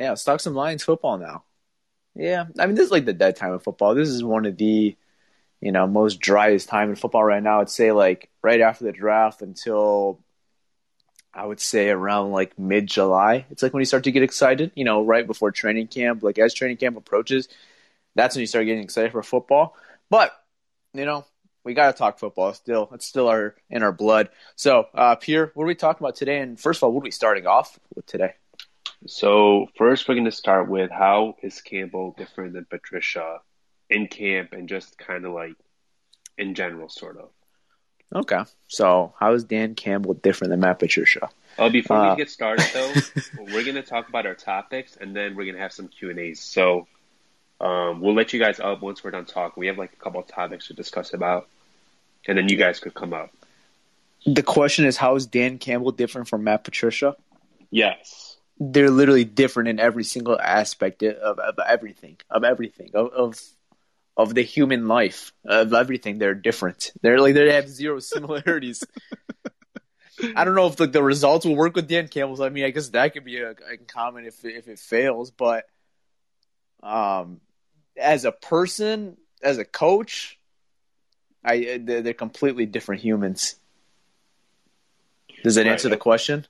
Yeah, Stocks some Lions football now. Yeah, I mean this is like the dead time of football. This is one of the, you know, most driest time in football right now. I'd say like right after the draft until I would say around like mid July. It's like when you start to get excited, you know, right before training camp. Like as training camp approaches, that's when you start getting excited for football. But, you know, we got to talk football still. It's still our in our blood. So, uh, Pierre, what are we talking about today? And first of all, what are we starting off with today? So first, we're going to start with how is Campbell different than Patricia in camp and just kind of like in general, sort of. Okay. So, how is Dan Campbell different than Matt Patricia? Oh, before Uh, we get started though, we're going to talk about our topics and then we're going to have some Q and A's. So, um, we'll let you guys up once we're done talking. We have like a couple of topics to discuss about, and then you guys could come up. The question is, how is Dan Campbell different from Matt Patricia? Yes. They're literally different in every single aspect of, of everything, of everything, of, of of the human life, of everything. They're different. They're like they have zero similarities. I don't know if like the results will work with Dan Campbell. So, I mean, I guess that could be a, a common if if it fails. But um, as a person, as a coach, I they're, they're completely different humans. Does that Right. answer the question?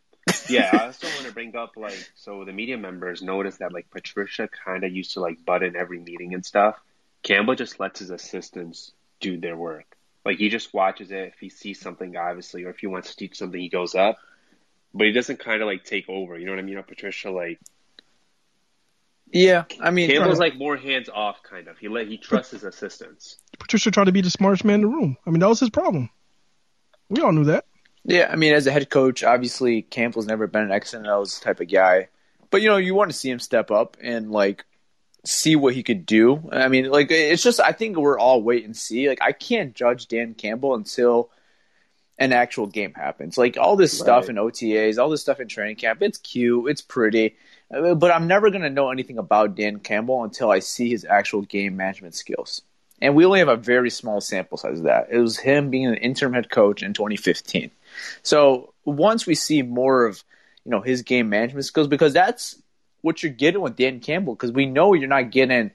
Yeah. I also want to bring up like so the media members noticed that like Patricia kind of used to like butt in every meeting and stuff. Campbell just lets his assistants do their work. Like he just watches it. If he sees something, obviously, or if he wants to teach something, he goes up. But he doesn't kind of like take over. You know what I mean? You know, Patricia like Yeah, I mean, Campbell's like more hands off, kind of. He let he trusts his assistants. Patricia tried to be the smartest man in the room. I mean, that was his problem. We all knew that. Yeah, I mean, as a head coach, obviously Campbell's never been an X and O's type of guy, but you know, you want to see him step up and like see what he could do. I mean, like it's just I think we're all wait and see. Like I can't judge Dan Campbell until an actual game happens. Like all this stuff in OTAs, all this stuff in training camp, it's cute, it's pretty, uh, but I'm never gonna know anything about Dan Campbell until I see his actual game management skills. And we only have a very small sample size of that. It was him being an interim head coach in 2015. So once we see more of you know his game management skills, because that's what you're getting with Dan Campbell, because we know you're not getting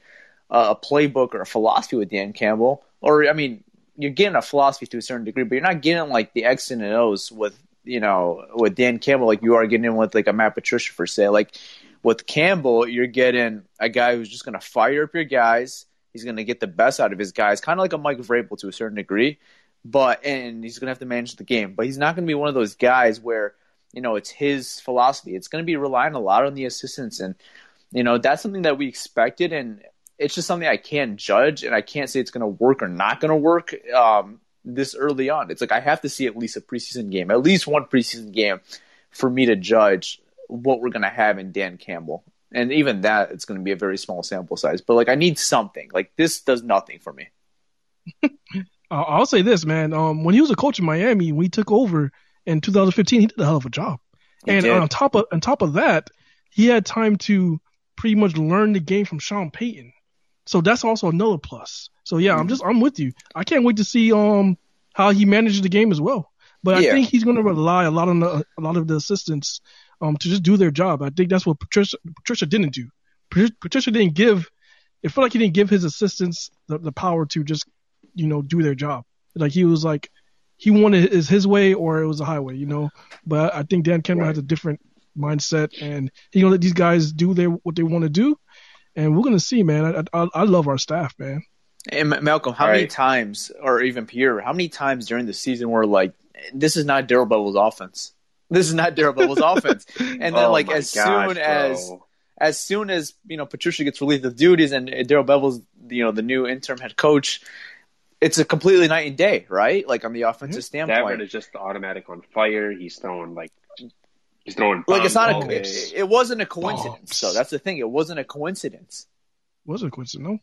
a playbook or a philosophy with Dan Campbell, or I mean, you're getting a philosophy to a certain degree, but you're not getting like the X and O's with you know with Dan Campbell like you are getting with like a Matt Patricia for say. Like with Campbell, you're getting a guy who's just going to fire up your guys. He's going to get the best out of his guys, kind of like a Mike Vrabel to a certain degree, but and he's going to have to manage the game. But he's not going to be one of those guys where you know it's his philosophy. It's going to be relying a lot on the assistants, and you know that's something that we expected, and it's just something I can't judge, and I can't say it's going to work or not going to work um, this early on. It's like I have to see at least a preseason game, at least one preseason game, for me to judge what we're going to have in Dan Campbell. And even that, it's going to be a very small sample size. But like, I need something. Like this does nothing for me. Uh, I'll say this, man. Um, when he was a coach in Miami, when he took over in 2015, he did a hell of a job. He and did. on top of on top of that, he had time to pretty much learn the game from Sean Payton. So that's also another plus. So yeah, I'm just I'm with you. I can't wait to see um how he manages the game as well. But I think he's going to rely a lot on the, a lot of the assistants um to just do their job. I think that's what Patricia Patricia didn't do. Patricia didn't give. It felt like he didn't give his assistants the, the power to just you know do their job. Like he was like he wanted is his way or it was a highway, you know. But I think Dan Campbell Right. has a different mindset, and he gonna let these guys do their what they want to do, and we're gonna see, man. I, I I love our staff, man. And Ma- Malcolm, how All many right. times, or even Pierre, how many times during the season were like, this is not Darrell Bevell's offense. This is not Darrell Bevell's offense. And then, Oh like, as gosh, soon as as soon as you know Patricia gets relieved of duties and Daryl Bevels, you know, the new interim head coach, it's a completely night and day, right? Like on the mm-hmm. offensive Davern standpoint. is just automatic on fire. He's throwing like he's throwing Like it's not bombs a, all it, it wasn't a coincidence. Bombs. So that's the thing. It wasn't a coincidence. It Wasn't a coincidence, no.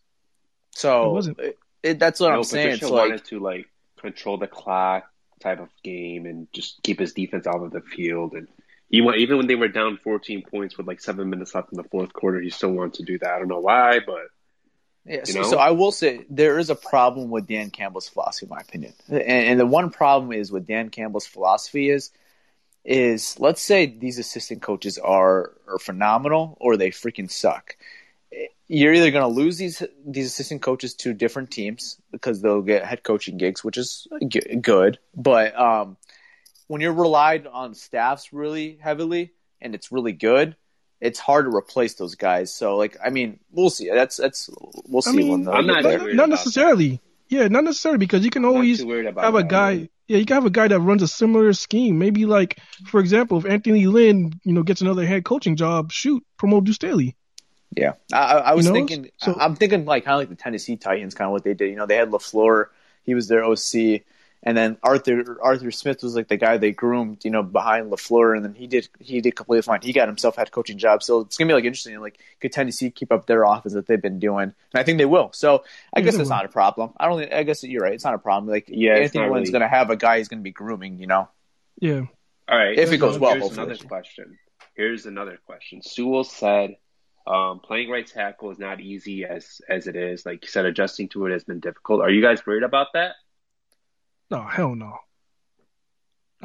So It wasn't. it- it- that's what No, I'm saying. Patricia It's like wanted to like control the clock type of game and just keep his defense out of the field. And he went even when they were down 14 points with like seven minutes left in the fourth quarter. He still wanted to do that. I don't know why, but Yeah, so, know? so I will say there is a problem with Dan Campbell's philosophy, in my opinion. And, and the one problem is with Dan Campbell's philosophy is is let's say these assistant coaches are are phenomenal or they freaking suck. You're either going to lose these these assistant coaches to different teams because they'll get head coaching gigs, which is g- good. But um, when you're relied on staffs really heavily and it's really good, it's hard to replace those guys. So like, I mean, we'll see. That's that's we'll see I mean, when the, I'm not not, not worried about necessarily. Yeah, not necessarily because you can always too worried about have a that. guy. Yeah, you can have a guy that runs a similar scheme. Maybe like, for example, if Anthony Lynn, you know, gets another head coaching job, shoot, promote Deuce Staley. Yeah, I, I I was You know? thinking. So- I'm thinking like kind of like the Tennessee Titans, kind of what they did. You know, they had LaFleur, he was their OC, and then Arthur Arthur Smith was like the guy they groomed. You know, behind LaFleur, and then he did he did completely fine. He got himself head coaching job, so it's gonna be like interesting. Like, could Tennessee keep up their offense that they've been doing? And I think they will. So I guess it's not a problem. I don't. think- I guess you're right. It's not a problem. Like, Yeah, it's Anthony not Lynn's really- gonna have a guy he's gonna be grooming. You know. Yeah, All right. If it goes well, here's hopefully. another question. Here's another question. Sewell said, um, playing right tackle is not easy as as it is. Like you said, adjusting to it has been difficult. Are you guys worried about that? No, hell no.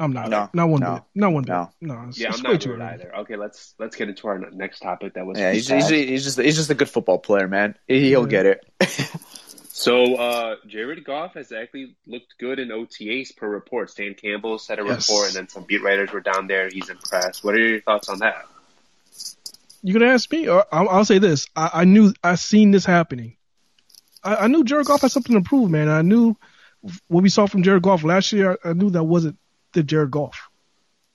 I'm not. No, not one no, bit. Not one no. bit. No, it's, Yeah, it's I'm way not too worried early. either. Okay, let's let's get into our next topic. That was Yeah, he's, he's, he's just he's just a good football player, man. He'll Yeah. get it. So uh, Jared Goff has actually looked good in OTAs per report. Stan Campbell said a Yes. report, and then some beat writers were down there. He's impressed. What are your thoughts on that? You gonna ask me? Or I'll, I'll say this: I, I knew I seen this happening. I, I knew Jared Goff had something to prove, man. I knew what we saw from Jared Goff last year. I knew that wasn't the Jared Goff.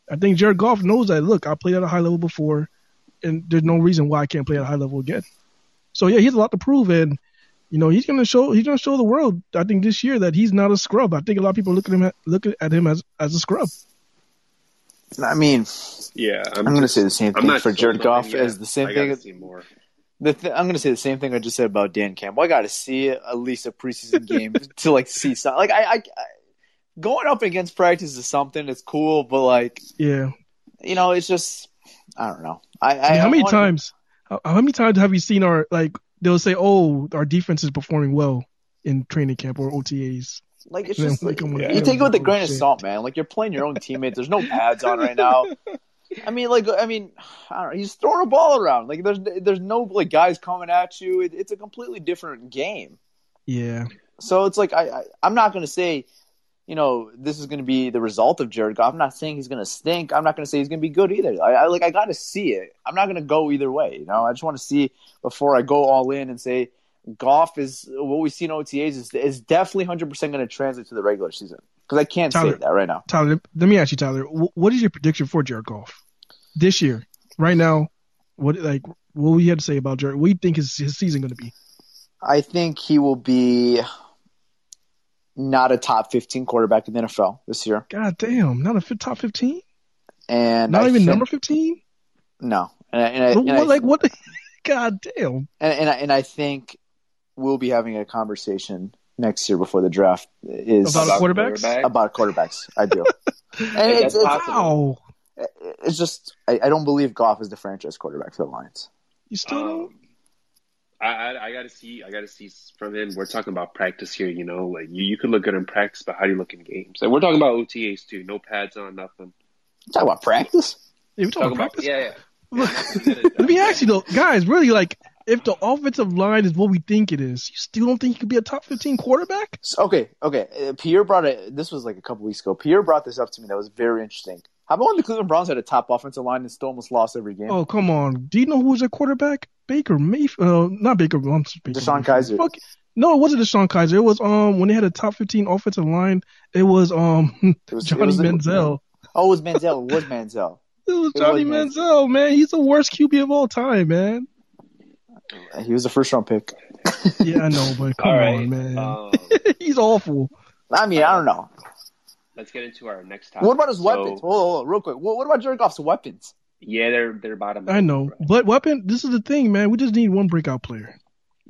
I think Jared Goff knows that. Look, I played at a high level before, and there's no reason why I can't play at a high level again. So yeah, he has a lot to prove, and you know he's gonna show he's gonna show the world. I think this year that he's not a scrub. I think a lot of people look at him at, look at him as as a scrub. I mean, Yeah, I'm going to say the same I'm thing for Jared on Goff as the same I gotta thing. See more. The th- I'm going to say the same thing I just said about Dan Campbell. I got to see at least a preseason game to like see something. Like I, I, I, going up against practice is something. It's cool, but like Yeah. you know, it's just I don't know. I, I how many times? How, how many times have you seen our like? They'll say, "Oh, our defense is performing well in training camp or OTAs." Like it's just like, come with you take it with a grain of shit. salt, man. Like you're playing your own teammates. There's no pads on right now. I mean, like I mean, I don't know. He's throwing a ball around. Like there's there's no like guys coming at you. It, it's a completely different game. Yeah, So it's like I, I I'm not going to say, you know, this is going to be the result of Jared Goff. I'm not saying he's going to stink. I'm not going to say he's going to be good either. I, I like I got to see it. I'm not going to go either way. You know, I just want to see before I go all in and say Goff is what we see in OTAs is is definitely 100 percent going to translate to the regular season because I can't Tyler. say that right now. Tyler. Let me ask you, Tyler. What is your prediction for Jared Goff this year? Right now, what like what we had to say about Jared? What do you think his his season going to be? I think he will be not a top 15 quarterback in the NFL this year, God damn, not a top fifteen, and not I even think- number fifteen. No, and I, and I, What, and I- what- like what? God damn. and and I, and I think we'll be having a conversation next year before the draft is About about, quarterbacks? About quarterbacks. I do, and it's, it's, possible. Wow, it's just I, I don't believe Goff is the franchise quarterback for the Lions. you still don't. Um, I, I, I gotta see. I gotta see from him. We're talking about practice here. You know, like you, you could look good in practice, but how do you look in games? And we're talking about OTAs too. No pads on, nothing. Talk about practice. Yeah, we talking Talking about about yeah, yeah. Let me ask you though, guys. Really, like, if the offensive line is what we think it is, you still don't think you could be a top fifteen quarterback? Okay, okay. Uh, Pierre brought it. This was like a couple weeks ago. Pierre brought this up to me. That was very interesting. How about when the Cleveland Browns had a top offensive line and still almost lost every game? Oh, come on. Do you know who was their quarterback? Baker Mayfield. Uh, not Baker. I'm sorry, Baker DeShone Mayfield. Kizer. Fuck. No, it wasn't DeShone Kizer. It was um when they had a top fifteen offensive line. It was um It was- it Johnny was the- Manziel. Oh, it was Manziel. It was Manziel. It was It Johnny was Manziel, man. He's the worst QB of all time, man. He was a first round pick. Yeah, I know, but come All right. on, man. Um, He's awful. I mean, I don't know. Let's get into our next topic. What about his So, weapons? Hold on, hold real quick. What, what about Jared Goff's weapons? Yeah, they're they're bottom. I know, but weapon. This is the thing, man. We just need one breakout player,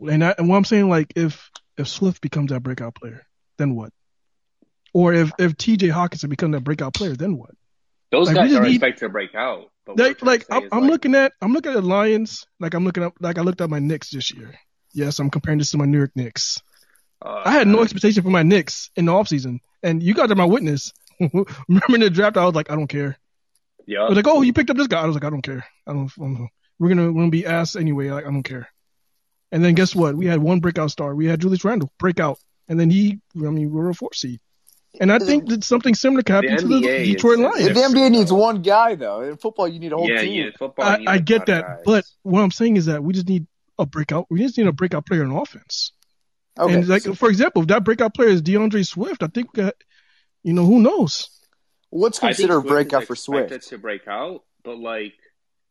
and, I, and what I'm saying, like, if if Swift becomes that breakout player, then what? Or if if T.J. Hockenson becomes that breakout player, then what? Those Like, guys just are need- expected to break out. But what Like, we're trying like to I'm, I'm like, looking at I'm looking at the Lions, like I'm looking up, like I looked at my Knicks this year. Yes, I'm comparing this to my New York Knicks. Uh, I had no expectation for my Knicks in the offseason, and you guys are my witness. Remember in the draft, I was like, I don't care. Yeah, I was like, oh, you picked up this guy. I was like, I don't care. I don't. I don't know. We're gonna we're gonna be ass anyway. Like, I don't care. And then guess what? We had one breakout star. We had Julius Randle breakout, and then he. I mean, we were a four seed. And I think that something similar could happen The to the Detroit is- Lions. The NBA needs one guy though. In football, you need a whole yeah, team. yeah. Football. I, needs I a get that, guys. but what I'm saying is that we just need a breakout. We just need a breakout player in offense. Okay. And like, so for example, if that breakout player is D'Andre Swift, I think we got, you know, who knows? what's I think considered a breakout for Swift? expected to break out, but like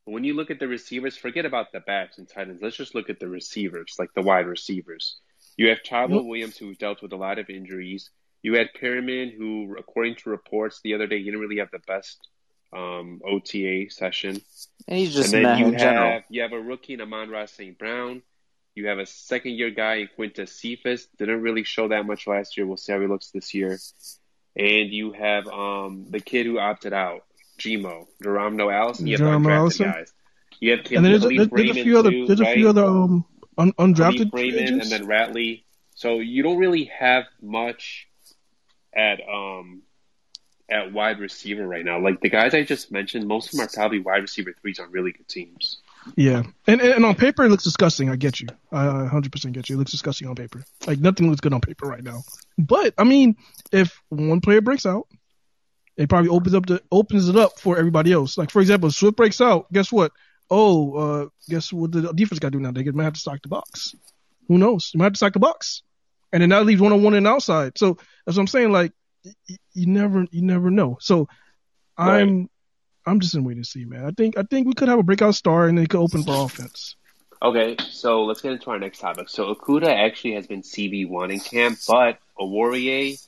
when you look at the receivers, forget about the backs and tight ends. Let's just look at the receivers, like the wide receivers. You have Chavo Yep. Williams, who dealt with a lot of injuries. You had Perriman, who, according to reports the other day, he didn't really have the best um, OTA session. And he's just and then you in general. have you have a rookie in Amon-Ra St. Brown. You have a second year guy in Quintez Cephus. Didn't really show that much last year. We'll see how he looks this year. And you have um the kid who opted out, Gmo, Geronimo Allison. You have Geronimo undrafted Allison. guys. You have And there's, a, there's, there's a few other too, there's a few other um un, undrafted Kalif free Raymond agents. and then Ratley. So you don't really have much at um at wide receiver right now. Like the guys I just mentioned, most of them are probably wide receiver threes on really good teams. Yeah, and, and on paper it looks disgusting. I get you. I 100% get you. It looks disgusting on paper. Like nothing looks good on paper right now. But I mean, if one player breaks out, it probably opens up the opens it up for everybody else. Like for example, if Swift breaks out. Guess what? Oh, uh, guess what the defense got to do now? They might have to stock the box. Who knows? You might have to stock the box, and then that leaves one on one and outside. So that's what I'm saying. Like y- you never you never know. So I'm. I'm just in wait and see, man. I think I think we could have a breakout star and then it could open for offense. Okay, so let's get into our next topic. So Okudah actually has been CB one in camp, but Oruwariye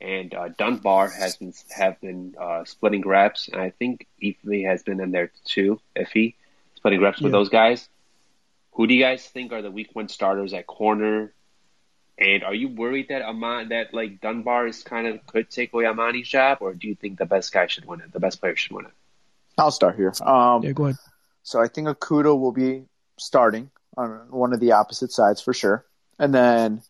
and uh, Dunbar has been have been uh, splitting reps, and I think Ethley has been in there too. Iffy splitting reps with those guys. Who do you guys think are the week one starters at corner? And are you worried that Aman that like Dunbar is kind of could take away Amani's job, or do you think the best guy should win it? The best player should win it. I'll start here. Um, Yeah, go ahead. So I think Okudah will be starting on one of the opposite sides for sure. And then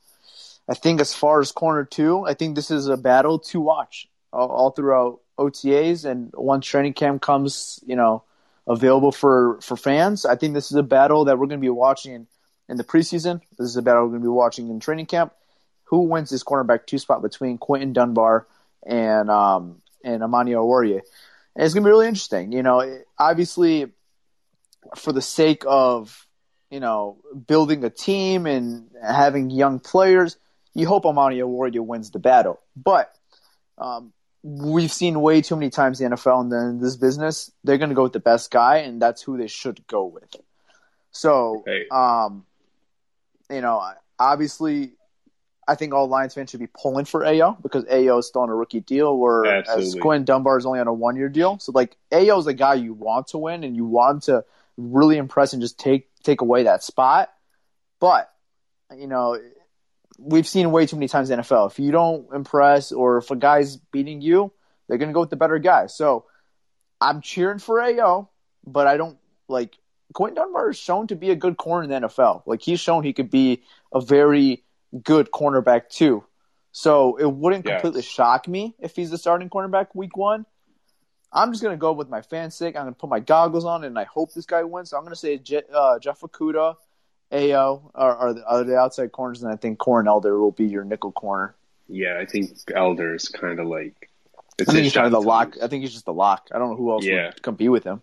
I think as far as corner two, I think this is a battle to watch all, all throughout OTAs and once training camp comes, you know, available for for fans. I think this is a battle that we're going to be watching in, the preseason. This is a battle we're going to be watching in training camp. Who wins this cornerback two spot between Quinton Dunbar and um, and Amani Oruwariye? And it's going to be really interesting. You know, obviously for the sake of you know building a team and having young players, you hope Amani Oruwariye wins the battle. But um, we've seen way too many times in the NFL and this business, they're going to go with the best guy, and that's who they should go with. So, Right. um, you know, obviously, I think all Lions fans should be pulling for AO because AO is still on a rookie deal, whereas Absolutely. Quinn Dunbar is only on a one year deal. So, like, AO is the guy you want to win and you want to really impress and just take take away that spot. But, you know, we've seen way too many times in the NFL. If you don't impress or if a guy's beating you, they're going to go with the better guy. So, I'm cheering for AO, but I don't like Quinton Dunbar is shown to be a good corner in the NFL. Like he's shown he could be a very good cornerback too. So it wouldn't Yes. completely shock me if he's the starting cornerback week one. I'm just gonna go with my fan sake. I'm gonna put my goggles on and I hope this guy wins. So I'm gonna say Je- uh, Jeff Okudah, Ao are, are, the, are the outside corners, and I think Corn Elder will be your nickel corner. Yeah, I think Elder is kind of like. It's I think he's kind of the lock. lose. I think he's just the lock. I don't know who else Yeah. would compete with him.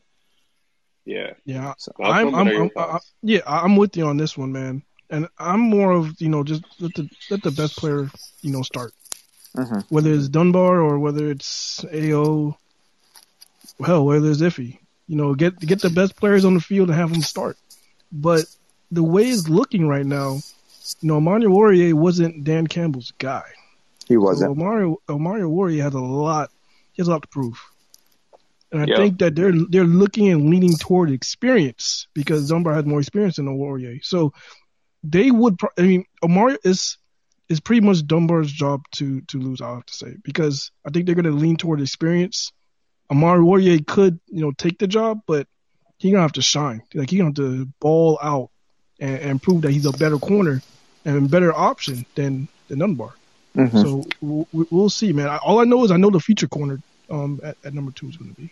Yeah. Yeah, So- I'm, I'm, what are I'm, I, thoughts? yeah, I'm with you on this one, man. And I'm more of you know just let the let the best player you know start, Mhm. whether it's Dunbar or whether it's Ao, hell, whether it's Iffy. You know, get get the best players on the field and have them start. But the way it's looking right now, you know, Mario Warrior wasn't Dan Campbell's guy. He wasn't. Mario Mario Warrior has a lot. He has a lot to prove, and I Yeah. think that they're they're looking and leaning toward experience because Dunbar has more experience than the Warrior. So they would. pro- I mean, Mario is is pretty much Dunbar's job to to lose. I have to say because I think they're going to lean toward experience. Amani Oruwariye could you know take the job, but he gonna have to shine. Like he gonna have to ball out and, and prove that he's a better corner and better option than than Dunbar. Mhm. So we'll, we'll see, man. I, all I know is I know the future corner um, at, at number two is going to be.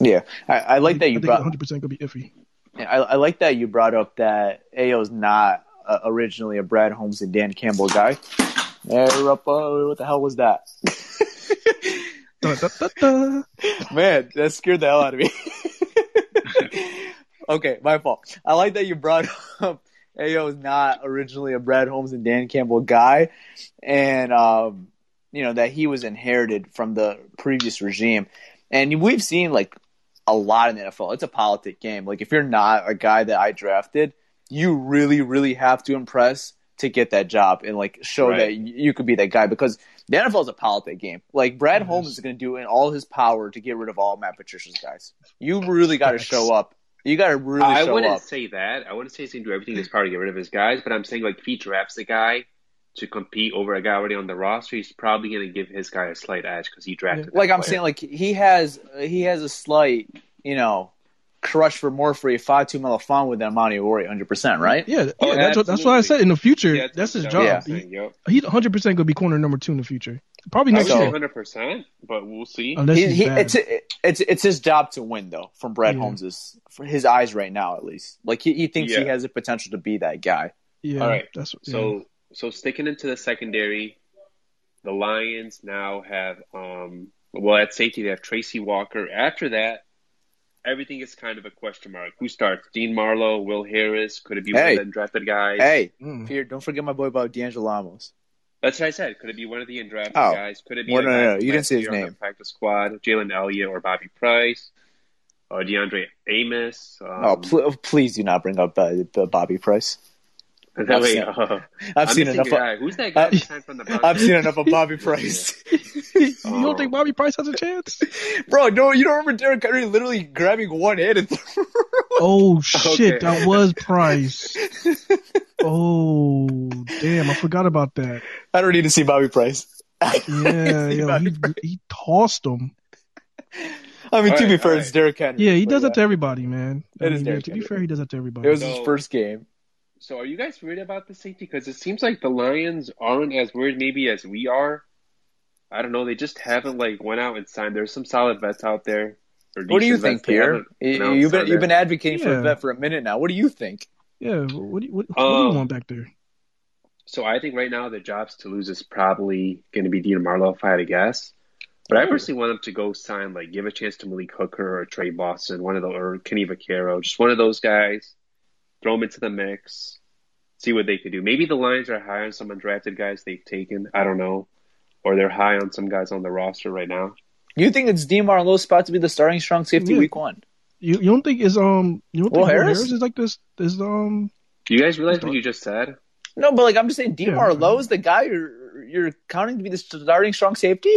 Yeah, I, I like that I you think brought. 100 percent going to be iffy. I, I like that you brought up that Ao's not uh, originally a Brad Holmes and Dan Campbell guy. Up, uh, what the hell was that? Da, da, da. Man, that scared the hell out of me. okay, my fault. I like that you brought up Ao is not originally a Brad Holmes and Dan Campbell guy, and um, you know that he was inherited from the previous regime. And we've seen like a lot in the NFL. It's a politic game. Like if you're not a guy that I drafted, you really, really have to impress to get that job and like show Right. that you could be that guy because the NFL is a politic game. Like Brad It Holmes is. going to do in all his power to get rid of all Matt Patricia's guys. You really got to show up. You got to really I wouldn't up. say that. I wouldn't say he's going to do everything in his power to get rid of his guys, but I'm saying like if he drafts a guy to compete over a guy already on the roster, he's probably going to give his guy a slight edge because he drafted. Like I'm player. saying, like he has he has a slight, you know, crush for more for a Fatu Melafon with Amani Ori, hundred percent, right? Yeah, yeah Oh, that's, what, that's what I said. In the future, Yeah, that's his job. Yeah. saying, yep. He's 100 percent going to be corner number two in the future. Probably I next would year, 100, percent but we'll see. unless He, he's he, bad. it's it's it's his job to win though, from Brad Yeah. Holmes's for his eyes right now at least. Like he, he thinks he has the potential to be that guy. yeah, All right. That's yeah. So so sticking into the secondary, the Lions now have um well at safety they have Tracy Walker. After that, everything is kind of a question mark. Who starts? Dean Marlowe, Will Harris? Could it be Hey. one of the undrafted guys? Hey, Mm. Pierre, don't forget my boy about D'Angelo Amos. That's what I said. Could it be one of the undrafted Oh. guys? Could it be Well, no, no, no, you didn't last say his year on the name. practice squad? Jalen Elliott or Bobby Price? Or DeAndre Amos? Um, oh, pl- please do not bring up uh, uh, Bobby Price. And then, I've wait, seen- uh, I've seen enough. Of. Who's that guy who signed from? I've seen enough of Bobby Price. you Oh. don't think Bobby Price has a chance? Bro, no, you don't remember Derrick Henry literally grabbing one hand and Oh shit, Okay. that was Price. Oh damn, I forgot about that. I don't need to see Bobby Price. Yeah, yo, Bobby he, Price. he tossed him. I mean, to All be fair, all it's right. Derrick Henry. Yeah, he does that to everybody, man. I It is mean, yeah, Derrick to be fair, he does that to everybody. It was So- his first game. So are you guys worried about the safety? Because it seems like the Lions aren't as worried maybe as we are. I don't know. They just haven't like went out and signed. There's some solid vets out there. What do you think, Pierre? You, you've been you've been there. advocating for a vet for a minute now. What do you think? yeah, what do you, what, what do you Um, want back there? So I think right now the jobs to lose is probably going to be Dean Marlowe if I had to guess. But I personally want them to go sign like give a chance to Malik Hooker or Tre Boston, one of the or Kenny Vaccaro, just one of those guys. Throw them into the mix, see what they could do. Maybe the Lions are high on some undrafted guys they've taken. I don't know, or they're high on some guys on the roster right now. You think it's Dean Marlowe's spot to be the starting strong safety Yeah. week one? You, you don't think is um you don't Will think Harris? Harris? is like this is um Do you guys realize what you just said? No, but like I'm just saying, Dean Yeah, Marlowe is the guy you're you're counting to be the starting strong safety.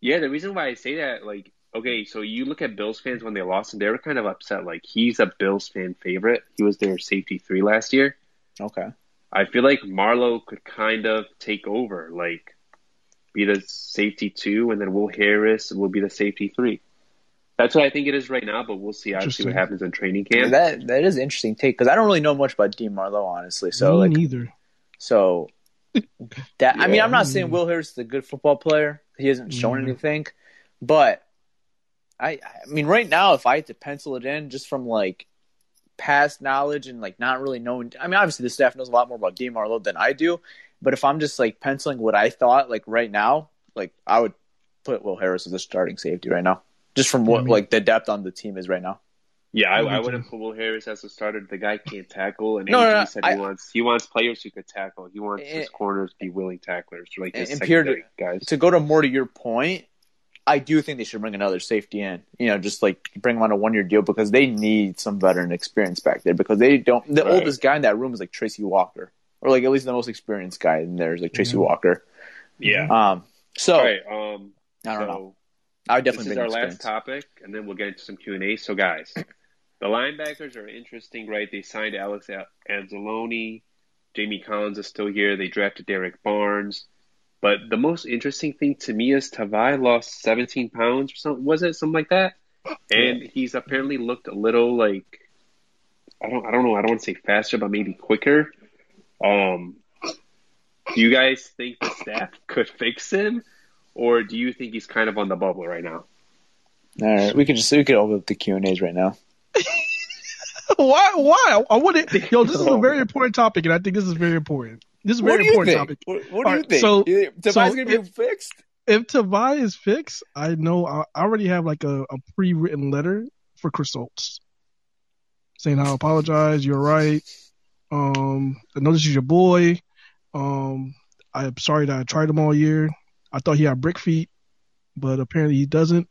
Yeah, the reason why I say that, like, okay, so you look at Bills fans when they lost and they were kind of upset. Like, he's a Bills fan favorite. He was their safety three last year. Okay. I feel like Marlowe could kind of take over, like, be the safety two, and then Will Harris will be the safety three. That's what I think it is right now, but we'll see. Obviously, what happens in training Yeah, camp. that that is an interesting take because I don't really know much about Dean Marlowe, honestly. So Me like, neither. so that I mean, I'm not saying Will Harris is a good football player. He hasn't shown Mhm. anything, but I I mean, right now, if I had to pencil it in just from like past knowledge and like not really knowing, I mean, obviously the staff knows a lot more about Dean Marlowe than I do. But if I'm just like penciling what I thought, like right now, like I would put Will Harris as a starting safety right now, just from what Yeah, me- like the depth on the team is right now. Yeah, I, I wouldn't put Will Harris as a starter. The guy can't tackle, and No, no, no, said I- he wants he wants players who could tackle. He wants Eh, his corners to be willing tacklers, like his and Pierre- guys. to go to more to your point, I do think they should bring another safety in. You know, just like bring him on a one year deal because they need some veteran experience back there because they don't. The Right. oldest guy in that room is like Tracy Walker, or like at least the most experienced guy in there is like Tracy Yeah. Walker. Yeah. Um, so All right. Um, I don't so know. I would this definitely is bring our last topic, and then we'll get into some Q and A. So, guys, the linebackers are interesting, right? They signed Alex Anzalone. Jamie Collins is still here. They drafted Derrick Barnes. But the most interesting thing to me is Tavai lost 17 pounds or something. Was it something like that? And he's apparently looked a little like I don't I don't know. I don't want to say faster, but maybe quicker. Um, do you guys think the staff could fix him, or do you think he's kind of on the bubble right now? All right, we could just we could open up the Q and A's right now. Why? Why? I wouldn't. Yo, this is a very important topic, and I think this is very important. This is a very important topic. What, what do you right, think? so- You- Tavai's so gonna be if- fixed. If Tavai is fixed, I know I I already have like a, a pre-written letter for Chris Schultz saying I apologize. You're right. Um, I know this is your boy. Um, I'm sorry that I tried him all year. I thought he had brick feet, but apparently he doesn't.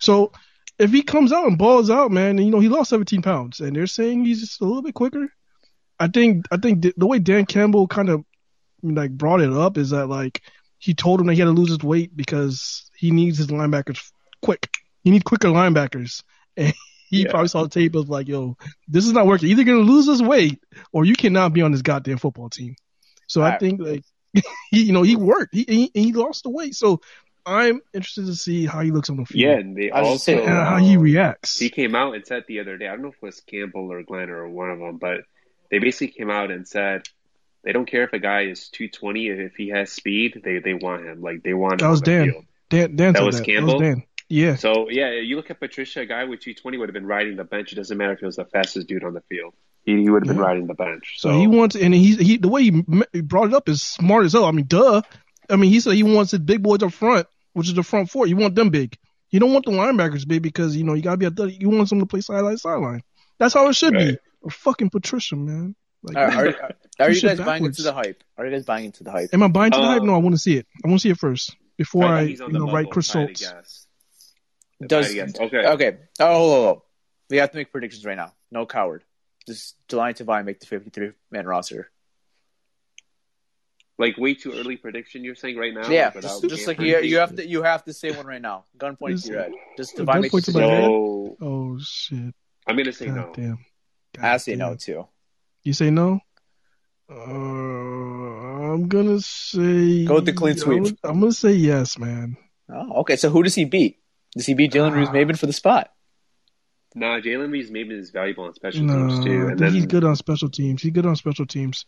So if he comes out and balls out, man, and you know he lost 17 pounds, and they're saying he's just a little bit quicker. I think I think the, the way Dan Campbell kind of like brought it up is that like he told him that he had to lose his weight because he needs his linebackers quick. He needs quicker linebackers, and he Yeah. probably saw the tape of like, yo, this is not working. Either gonna lose this weight or you cannot be on this goddamn football team. So I Alright. think like he, you know, he worked. He, he he lost the weight. So I'm interested to see how he looks on the field. Yeah, and they I also saying, and how he um, reacts. He came out and said the other day, I don't know if it was Campbell or Glenn or one of them, but they basically came out and said they don't care if a guy is 220, if he has speed, they, they want him. Like, they want That was Dan. Dan, Dan That was that. Campbell? That was Dan. Yeah. So, yeah, you look at Patricia, a guy with 220 would have been riding the bench. It doesn't matter if he was the fastest dude on the field. He, he would have been Yeah. riding the bench. So So, he wants, and he's he the way he m- he brought it up is smart as hell. I mean, duh. I mean, he said he wants his big boys up front, which is the front four. You want them big. You don't want the linebackers big because you know you gotta be a. You want them to play sideline sideline. That's how it should be. Right. Or fucking Patricia, man. Like, Are, are, are Push you it guys buying into the hype? Are you guys buying into the hype? am I buying to the hype? Um, No, I want to see it. I want to see it first before I I, think he's on you know bubble, write Chris if I had to Schultz. guess. If I Does had. Okay. okay? Oh, hold on, hold we have to make predictions right now. No coward. Does Jahlani Tavai make the 53 man roster? Like, way too early prediction, you're saying right now? yeah, without just, just like you, you have to you have to say one right now. Gun point to your head. Does Gun Tavai make point the to my head? decision? So, Oh shit! I'm going to say God no. damn. I say God no damn. too. You say no? Uh, I'm gonna say Go with the clean sweep. I'm, gonna- I'm gonna say yes, man. Oh, okay. So who does he beat? Does he beat Jalen Reeves Ah. Maybin for the spot? Nah, Jalen Reeves maybe is valuable on special No, teams too. I think then he's good on special teams. He's good on special teams.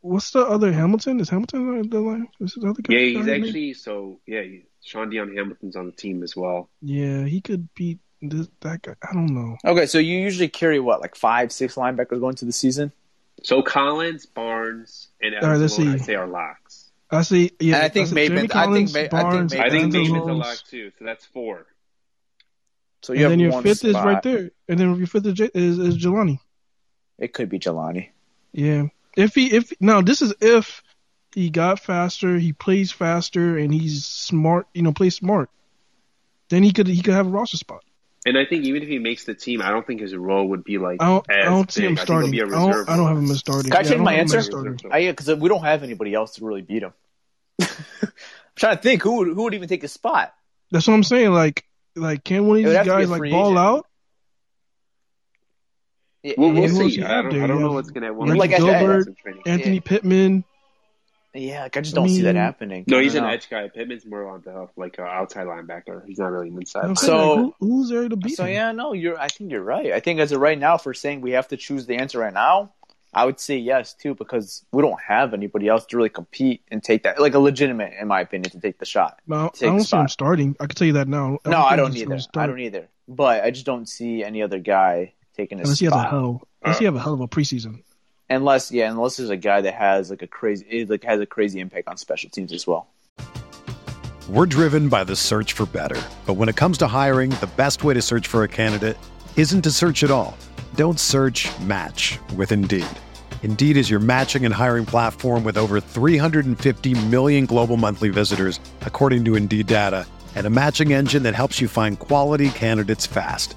What's the other Hamilton? Is Hamilton on the line? Is the other guy? yeah, he's guy? actually so yeah. Shaun Dion Hamilton's on the team as well. Yeah, he could beat this, that guy. I don't know. Okay, so you usually carry what, like five, six linebackers going to the season? So Collins, Barnes, and All right, let's Anzalone, I see. say are locks. I see. Yeah, And I think see Maybin- I think Collins, Ma- I think Barnes, Maybin- I think Anzalone's- Maybin's a lock too. So that's four. So And you have then your one fifth is right there. And then your fifth is, J- is, is Jahlani. It could be Jahlani. Yeah. If he if now this is if he got faster, he plays faster, and he's smart. You know, plays smart. Then he could he could have a roster spot. And I think even if he makes the team, I don't think his role would be like I don't as I don't see him starting. he'll I be a don't. I don't have him as starting. Can I Yeah, change don't my have him as answer? I, yeah, because we don't have anybody else to really beat him. I'm trying to think who would, who would even take his spot. That's what I'm saying. Like like can one of these have to be guys like ball agent. out? Yeah, We'll, we'll see. I don't. I don't You know what's gonna. happen. Like Gilbert. Anthony Yeah. Pittman. Yeah, like I just don't see that happening. No, he's an know. edge guy. Pittman's more on the like uh, outside linebacker. He's not really an inside. I'm linebacker. So- like, who, who's there to beat So him? yeah, no, you're. I think you're right. I think as of right now, for saying we have to choose the answer right now, I would say yes too because we don't have anybody else to really compete and take that like a legitimate, in my opinion, to take the shot. But I, I Take the don't see him spot. starting. I can tell you that now. No, I don't either. I don't either. But I just don't see any other guy taking his Unless he has a hell. Unless he have a hell of a preseason. Unless yeah, unless there's a guy that has like a crazy, like has a crazy impact on special teams as well. We're driven by the search for better. But when it comes to hiring, the best way to search for a candidate isn't to search at all. Don't search match with Indeed. Indeed is your matching and hiring platform with over 350 million global monthly visitors, according to Indeed data, and a matching engine that helps you find quality candidates fast.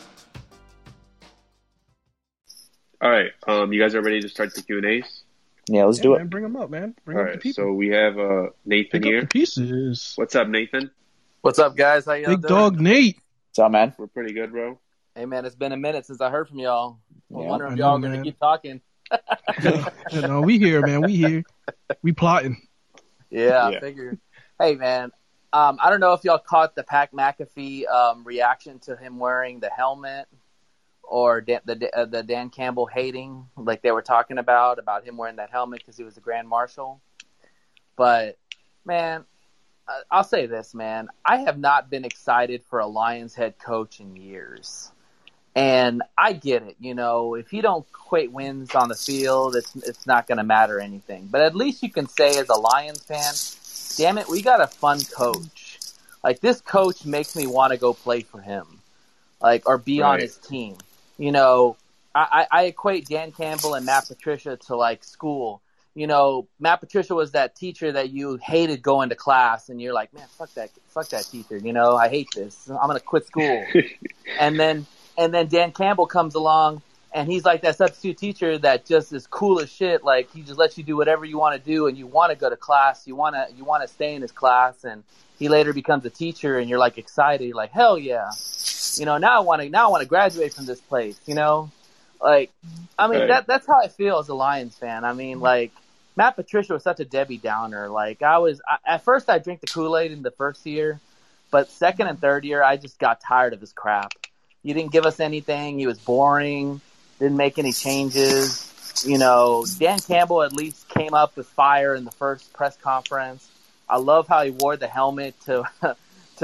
All right, um, you guys are ready to start the Q and A's. Yeah, let's Yeah, do man, it. bring them up, man. Bring All up the people. so we have uh, Nathan Pick up here. the pieces. What's up, Nathan? What's up, guys? How y'all Big doing? dog Nate. What's up, man? We're pretty good, bro. Hey, man, it's been a minute since I heard from y'all. I'm Yeah, wondering I if y'all are gonna keep talking. You know, we here, man. We here. We plotting. Yeah, Yeah. I figured. Hey, man, um, I don't know if y'all caught the Pat McAfee um, reaction to him wearing the helmet or Dan, the uh, the Dan Campbell hating, like they were talking about about him wearing that helmet because he was the Grand Marshal. But man, I'll say this, man, I have not been excited for a Lions head coach in years. And I get it, you know, if you don't equate wins on the field, it's it's not going to matter anything. But at least you can say as a Lions fan, damn it, we got a fun coach. Like this coach makes me want to go play for him, like or be on his team. You know, I, I equate Dan Campbell and Matt Patricia to like school. You know, Matt Patricia was that teacher that you hated going to class, and you're like, man, fuck that, fuck that teacher. You know, I hate this. I'm gonna quit school. and then and then Dan Campbell comes along and he's like that substitute teacher that just is cool as shit. Like he just lets you do whatever you want to do, and you want to go to class, you want to you want to stay in his class, and he later becomes a teacher, and you're like excited, like hell yeah, you know. Now I want to now I want to graduate from this place, you know. Like, I mean Right. that that's how I feel as a Lions fan. I mean, like Matt Patricia was such a Debbie Downer. Like I was I, at first I drank the Kool Aid in the first year, but second and third year I just got tired of his crap. You didn't give us anything. He was boring. Didn't make any changes. You know, Dan Campbell at least came up with fire in the first press conference. I love how he wore the helmet to to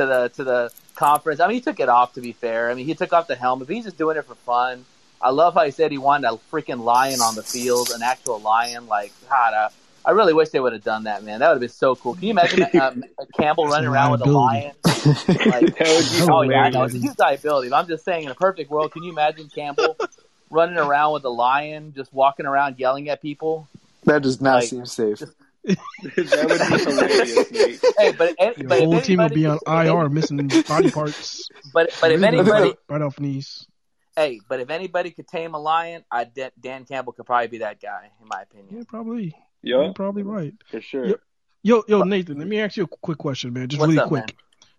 the to the conference. I mean, he took it off to be fair. I mean, he took off the helmet, but he's just doing it for fun. I love how he said he wanted a freaking lion on the field, an actual lion. Like, God, I, I really wish they would have done that, man. That would have been so cool. Can you imagine um, Campbell running around with a lion? Like, That would be oh yeah, I know hilarious. it's a huge liability. But I'm just saying, in a perfect world, can you imagine Campbell running around with a lion, just walking around yelling at people? That does not Like- seem safe. that would be hilarious, Nate. Hey, but if, Your but if whole team will anybody be on could- IR, missing body parts. But but if anybody, right off knees. hey, but if anybody could tame a lion, I Dan, Dan Campbell could probably be that guy, in my opinion. Yeah, probably. Yeah, You're probably right. for sure. Yep. Yo, yo, Nathan, let me ask you a quick question, man. Just What's really up, quick.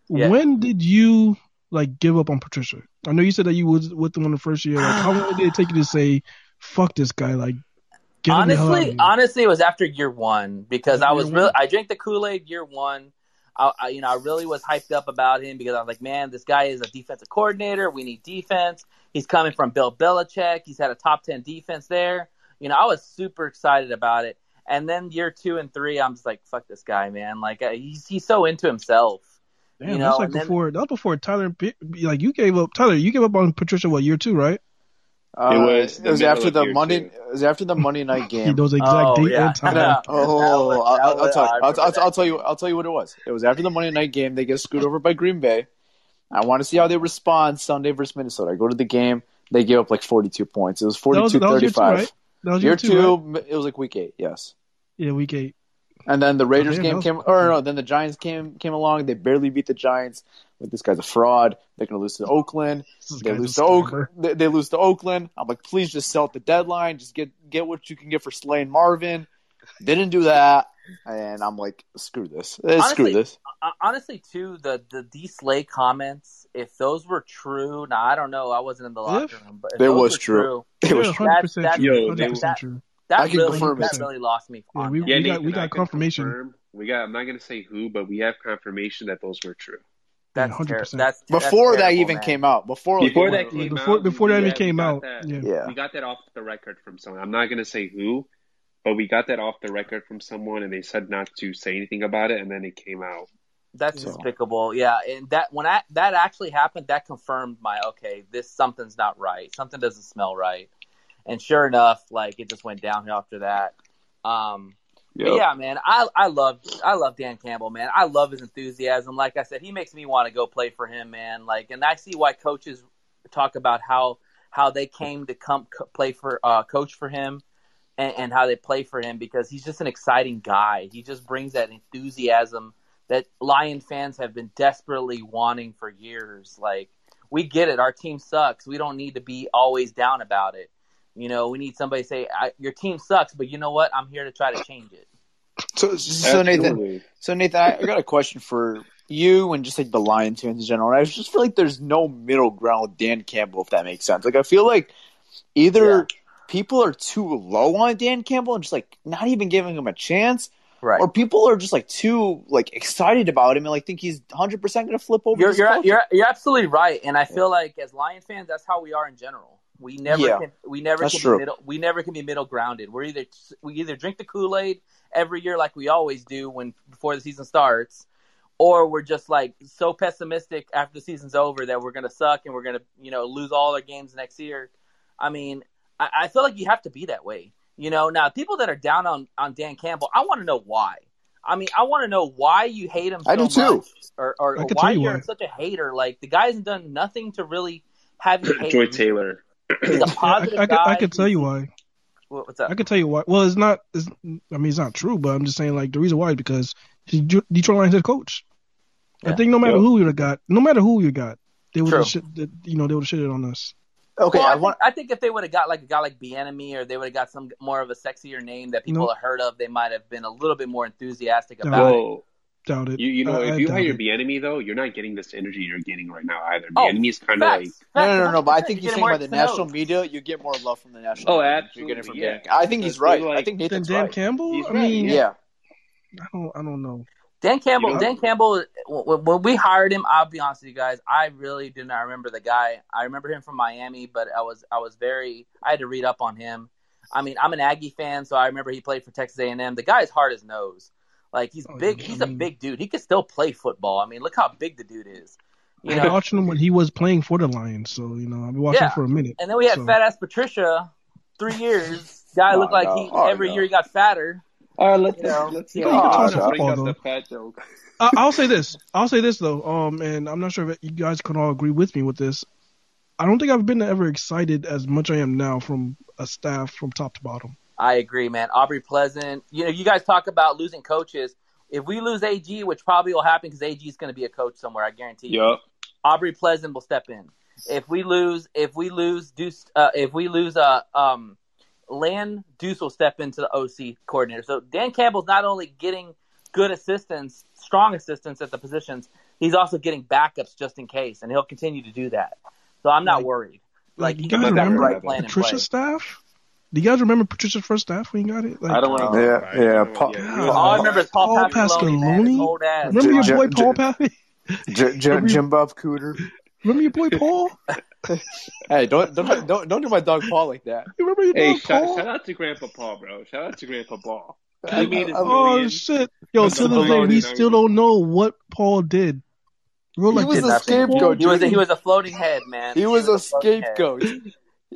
man? Yeah. When did you like give up on Patricia? I know you said that you was with them in the first year. Like, how long did it take you to say, "Fuck this guy"? Like, honestly, honestly, it was after year one because I was one? really I drank the Kool Aid year one. I, I, you know, I really was hyped up about him because I was like, man, this guy is a defensive coordinator. We need defense. He's coming from Bill Belichick. He's had a top ten defense there. You know, I was super excited about it. And then year two and three, I'm just like, fuck this guy, man. Like he's he's so into himself. Damn, you that's like and then- before. That was before Tyler. Like you gave up, Tyler. You gave up on Patricia. What year two, right? Uh, It was it was after the Monday. two. It was after the Monday night game. knows the exact Oh, date yeah. and time. That Oh, was- I'll, that I'll, tell you. I I'll, I'll, I'll tell you. I'll tell you what it was. It was after the Monday night game. They get screwed over by Green Bay. I want to see how they respond Sunday versus Minnesota. I go to the game. They give up like 42 points. It was That was, 42 that was year two, 35. right? That was Year year two. right? it was like week eight. Yes. Yeah, week eight. And then the Raiders damn, game was- came, or no, then the Giants came came along. They barely beat the Giants. Like this guy's a fraud. They're gonna lose to Oakland. They lose to Oak. They, they lose to Oakland. I'm like, please just sell at the deadline. Just get get what you can get for Slane Marvin. Didn't do that, and I'm like, screw this. Eh, screw Honestly, this. Uh, honestly, too, the the D Slay comments, if those were true, now I don't know, I wasn't in the locker room, but if They those was were true. It was hundred percent That- true. Yo, Hundred percent that- true. that I can really confirm that it. really lost me. Yeah, we- Yeah, got- Nathan, we got confirmation. confirm- We got. I'm not gonna say who, but we have confirmation that those were true. That's Yeah, 100%. ter- that's that's before that even man. came out. Before like, Before that came Before- out, before that we even came out, that- yeah. Yeah. we got that off the record from someone. I'm not gonna say who, but we got that off the record from someone, and they said not to say anything about it, and then it came out. That's So- despicable. Yeah, and that when I, that actually happened, that confirmed my okay. This something's not right. Something doesn't smell right. And sure enough, like it just went downhill after that. Um, but yeah, man, I I love I love Dan Campbell, man. I love his enthusiasm. Like I said, he makes me want to go play for him, man. Like, and I see why coaches talk about how how they came to come co- play for uh, coach for him, and, and how they play for him because he's just an exciting guy. He just brings that enthusiasm that Lion fans have been desperately wanting for years. Like, we get it. Our team sucks. We don't need to be always down about it. You know, we need somebody to say, I, "Your team sucks," but you know what? I'm here to try to change it. So, so Nathan, so Nathan, I, I got a question for you and just like the Lions fans in general. I just feel like there's no middle ground with Dan Campbell, if that makes sense. Like I feel like either Yeah. people are too low on Dan Campbell and just like not even giving him a chance, Right. or people are just like too like excited about him and like think he's 100 percent going to flip over. You're you're, you're you're absolutely right, and I feel like as Lion fans, that's how we are in general. We never Yeah. can we never That's can true. be middle we never can be middle grounded. We're either we either drink the Kool Aid every year like we always do when before the season starts, or we're just like so pessimistic after the season's over that we're gonna suck and we're gonna you know lose all our games next year. I mean, I, I feel like you have to be that way. You know, now people that are down on on Dan Campbell, I want to know why. I mean, I want to know why you hate him so I do too. much, or, or, or why you you're why. such a hater. Like the guy hasn't done nothing to really have you hate. Joy him. Taylor. He's a I, positive I, could, guy. I could tell you why. What- What's up? I could tell you why. Well, it's not. It's, I mean, it's not true, but I'm just saying like the reason why is because he's Ju- Detroit Lions head coach. I think no matter Yep. who we would have got, no matter who you got, they would have shit. You know, they would have shitted on us. okay. well, I, I think, want. I think if they would have got like a guy like Bienemy, or they would have got some more of a sexier name that people No. have heard of, they might have been a little bit more enthusiastic No. about it. Well, Doubt it. you you know I- I if you doubt hire it. the enemy though, you're not getting this energy you're getting right now either. The Oh, enemy's kind of like No, no, no, no. But I think You're saying by the X's national media, you get more love from the national. Oh, media absolutely, You're getting from yeah. Dan. I think he's right. they're I think Then Nathan's Dan right. Campbell. He's I right, mean, Yeah. I don't. I don't know. Dan Campbell, You know? Dan Campbell, when when we hired him, I'll be honest with you guys, I really do not remember the guy. I remember him from Miami, but I was I was very I had to read up on him. I mean, I'm an Aggie fan, so I remember he played for Texas A&M. The guy's hard as nose. Like he's Oh, big. yeah, He's I a mean- big dude. He could still play football. I mean, look how big the dude is. You I know. watched him when he was playing for the Lions, so you know I've been watching Yeah. him for a minute. And then we had so. fat ass Patricia, three years. Guy Oh, looked like no. he Oh, every no. year he got fatter. All right, let's You know, let's you can talk let's football, bring though. the fat joke. I, I'll say this. I'll say this though. Um, and I'm not sure if you guys can all agree with me with this. I don't think I've been ever excited as much I am now from a staff from top to bottom. I agree, man. Aubrey Pleasant. You know, you guys talk about losing coaches. If we lose AG, which probably will happen because AG is going to be a coach somewhere, I guarantee you. Yup. Aubrey Pleasant will step in. If we lose, if we lose Duce, uh, if we lose, uh, um, Lan Duce will step into the OC coordinator. So Dan Campbell's not only getting good assistants, strong assistants at the positions, he's also getting backups just in case, and he'll continue to do that. So I'm not Like- worried. Like, Like you guys got the remember right plan in place. staff? Do you guys remember Patricia's first staff when you got it? Like, I don't want to. Yeah, yeah, Paul- All I remember is Paul, Paul Pasqualoni, man, his Pasqualoni? old ass. Remember your boy J- Paul Pappy? J- J- Jim Bob Cooter. Remember your boy Paul? Hey, don't don't don't don't do my dog Paul like that. You remember your Hey, dog shout, Paul? shout out to Grandpa Paul, bro. Shout out to Grandpa Paul. I- He made his I- Oh million. shit! Yo, to this day we still don't know what Paul did. Real He like was a scapegoat. He was a, he was a floating head, man. He was a floating head. scapegoat.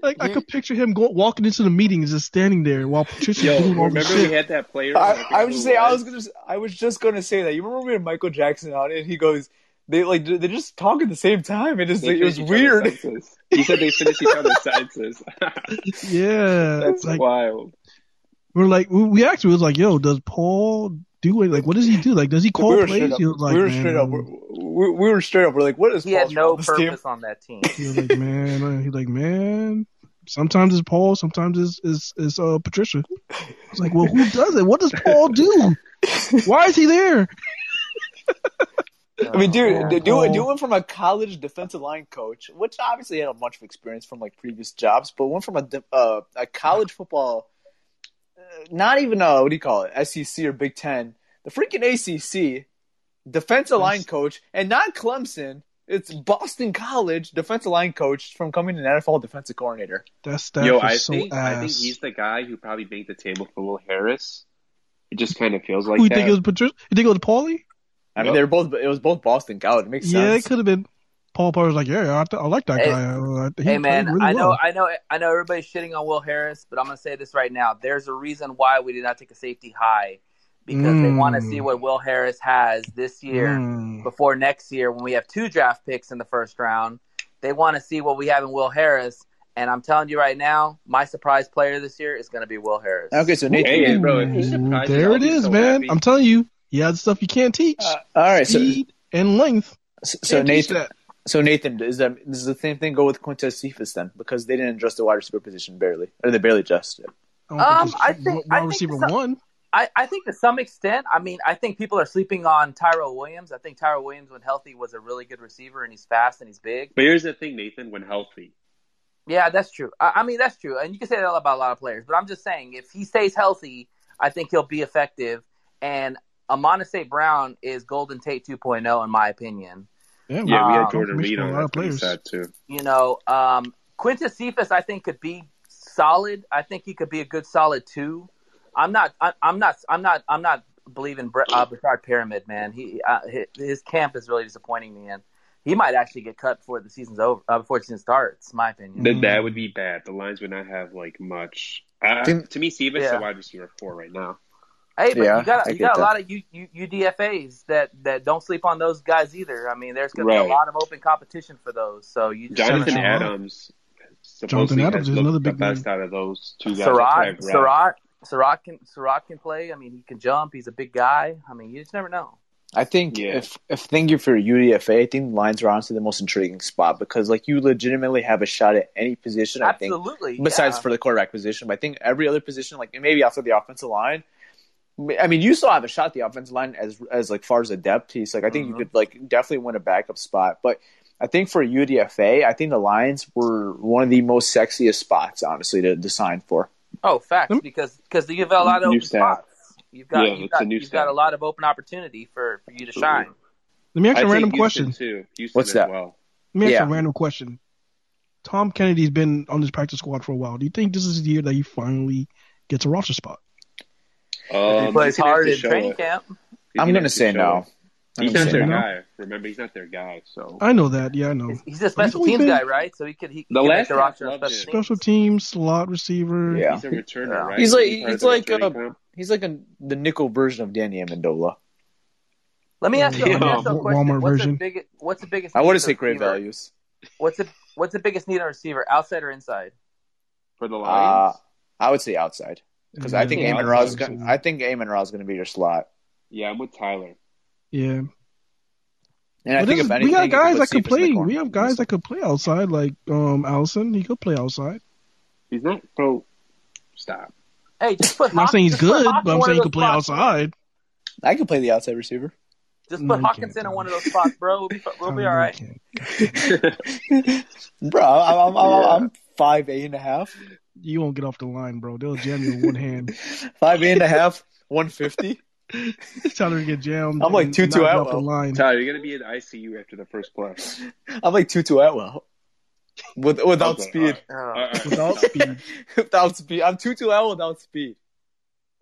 Like I could picture him go, walking into the meetings, just standing there while Patricia. Yo, doing all the remember we had that player? I, I was just it saying, I was gonna, I was just gonna say that. You remember we had Michael Jackson on, and he goes, they like they just talk at the same time. It is, They it was finished each other's weird. He said they finished each other's sentences. Yeah, That's like wild. we're like we, we actually was like, yo, does Paul do it? Like, what does he do? Like, does he call we plays? straight up. He was like, we were man, straight up. We, we, we were straight up. We're like, what is He had no role team? purpose on that team. He was like, man, he's like, man. Sometimes it's Paul, sometimes it's it's, it's uh, Patricia. I was like, well, who does it? What does Paul do? Why is he there? I mean, dude, Oh, do, do, do one from a college defensive line coach, which obviously had a bunch of experience from like previous jobs, but one from a uh, a college football, uh, not even a what do you call it, SEC or Big Ten, the freaking ACC defensive line coach, and not Clemson. It's Boston College defensive line coach from coming to an NFL defensive coordinator. That's That staff Yo, I so think ass. I think he's the guy who probably made the table for Will Harris. It just kind of feels like who you that. think it was Patricia? You think it was Paulie? I mean, Yep. they're both. It was both Boston College. It makes sense. Yeah, it could have been. Paul Paul was like, yeah, I, th- I like that Hey- guy. He Hey man, really I know, well. I know, I know. Everybody's shitting on Will Harris, but I'm gonna say this right now. There's a reason why we did not take a safety high because they Mm. want to see what Will Harris has this year Mm. before next year when we have two draft picks in the first round. They want to see what we have in Will Harris, and I'm telling you right now, my surprise player this year is going to be Will Harris. Okay, so Nathan. Hey, bro, if he's Ooh, surprised, there I'll it be is, so man. happy. I'm telling you, he has stuff you can't teach. Uh, all right, so Speed and length. so so Nathan. So Nathan, is that does the same thing go with Quintez Cephus then? Because they didn't adjust the wide receiver position barely, or they barely adjusted. I Um, I think- wide I think receiver so- one. I, I think to some extent, I mean, I think people are sleeping on Tyrell Williams. I think Tyrell Williams, when healthy, was a really good receiver, and he's fast and he's big. But here's the thing, Nathan. When healthy, Yeah, that's true. I, I mean, that's true, and you can say that about a lot of players. But I'm just saying, if he stays healthy, I think he'll be effective. And Amon St. Brown is Golden Tate 2.0, in my opinion. Yeah, yeah, we Um, had Jordan confirmation Reed on that of pretty players. sad too. You know, um, Quintez Cephus, I think, could be solid. I think he could be a good solid two. I'm not. I, I'm not. I'm not. I'm not believing Bre- uh, Breshad Perriman, man. He uh, his, his camp is really disappointing me, and he might actually get cut before the season's over. Uh, before the season starts, my opinion. That that would be bad. The Lions would not have like much. Uh, Think- to me, Stevens is Yeah. a wide receiver four right now. Hey, but Yeah, you got you get got a that. lot of U, U, UDFA's that that don't sleep on those guys either. I mean, there's going to be a lot of open competition for those. So you just gotta Jonathan Jonathan. Adams. Jonathan supposedly Adams is looked another the big best name. out of those two guys. That's why Surratt, Surratt, Surratt can Surratt can play. I mean, he can jump. He's a big guy. I mean, you just never know. I think Yeah. if if thank you for UDFA, I think the Lions are honestly the most intriguing spot because like you legitimately have a shot at any position. I think Absolutely. besides yeah. for the quarterback position, but I think every other position, like maybe after the offensive line. I mean, you still have a shot at the offensive line as as like far as a depth piece. Like I think Mhm. you could like definitely win a backup spot, but I think for UDFA, I think the Lions were one of the most sexiest spots, honestly, to, to sign for. Oh, facts Hmm? because because you've got a lot of New open staff. spots. You've got Yeah, you've it's a got, new you've got a lot of open opportunity for for you to shine. Let me ask you a random Houston, question. Too. Houston What's that? Well. Let me ask Yeah. you a random question. Tom Kennedy's been on this practice squad for a while. Do you think this is the year that he finally gets a roster spot? Um, he plays he's gonna have hard to in training it. camp. He's I'm gonna gonna have to say no. it. I'm He's not say their no. guy. Remember, he's not their guy. So I know that. Yeah, I know. He's a special always teams been- guy, right? So he could he, he The can last make the roster special teams. Special teams, slot receiver. Yeah. he's a returner, Yeah. right? He's like He's he's the like returning uh, camp. he's like a, the nickel version of Danny Amendola. Let me ask you, let me Yeah. ask you a Walmart question. What's version. the biggest? What's the biggest? I need wouldn't say great receiver? values. What's the What's the biggest need on receiver, outside or inside? for the Uh, I would say outside because I think Yeah, Amon outside Ra is is going. I think Amon-Ra is going to be your slot, yeah, I'm with Tyler. Yeah. and I But think is- anything, we got guys that could Cephus in the play. We have guys that could play outside, like um Allison. He could play outside. He's not. Bro, stop. Hey, just put. I'm not Hawk- saying he's good, but I'm saying he could play spots. outside. I could play the outside receiver. Just put you Hawkins in one of those spots, bro. We'll be we'll be No, all you right. can't. Bro, I'm I'm, I'm, Yeah. I'm five eight and a half, You won't get off the line, bro. They'll jam you with one hand. five eight and a half, one fifty. Tyler to get jammed. I'm like and Tutu not get the Atwell. line. Tyler, you're gonna be in ICU after the first play. I'm like Tutu Atwell, with without Okay, speed. Oh. all right, all right. Without speed. without speed, I'm Tutu Atwell without speed.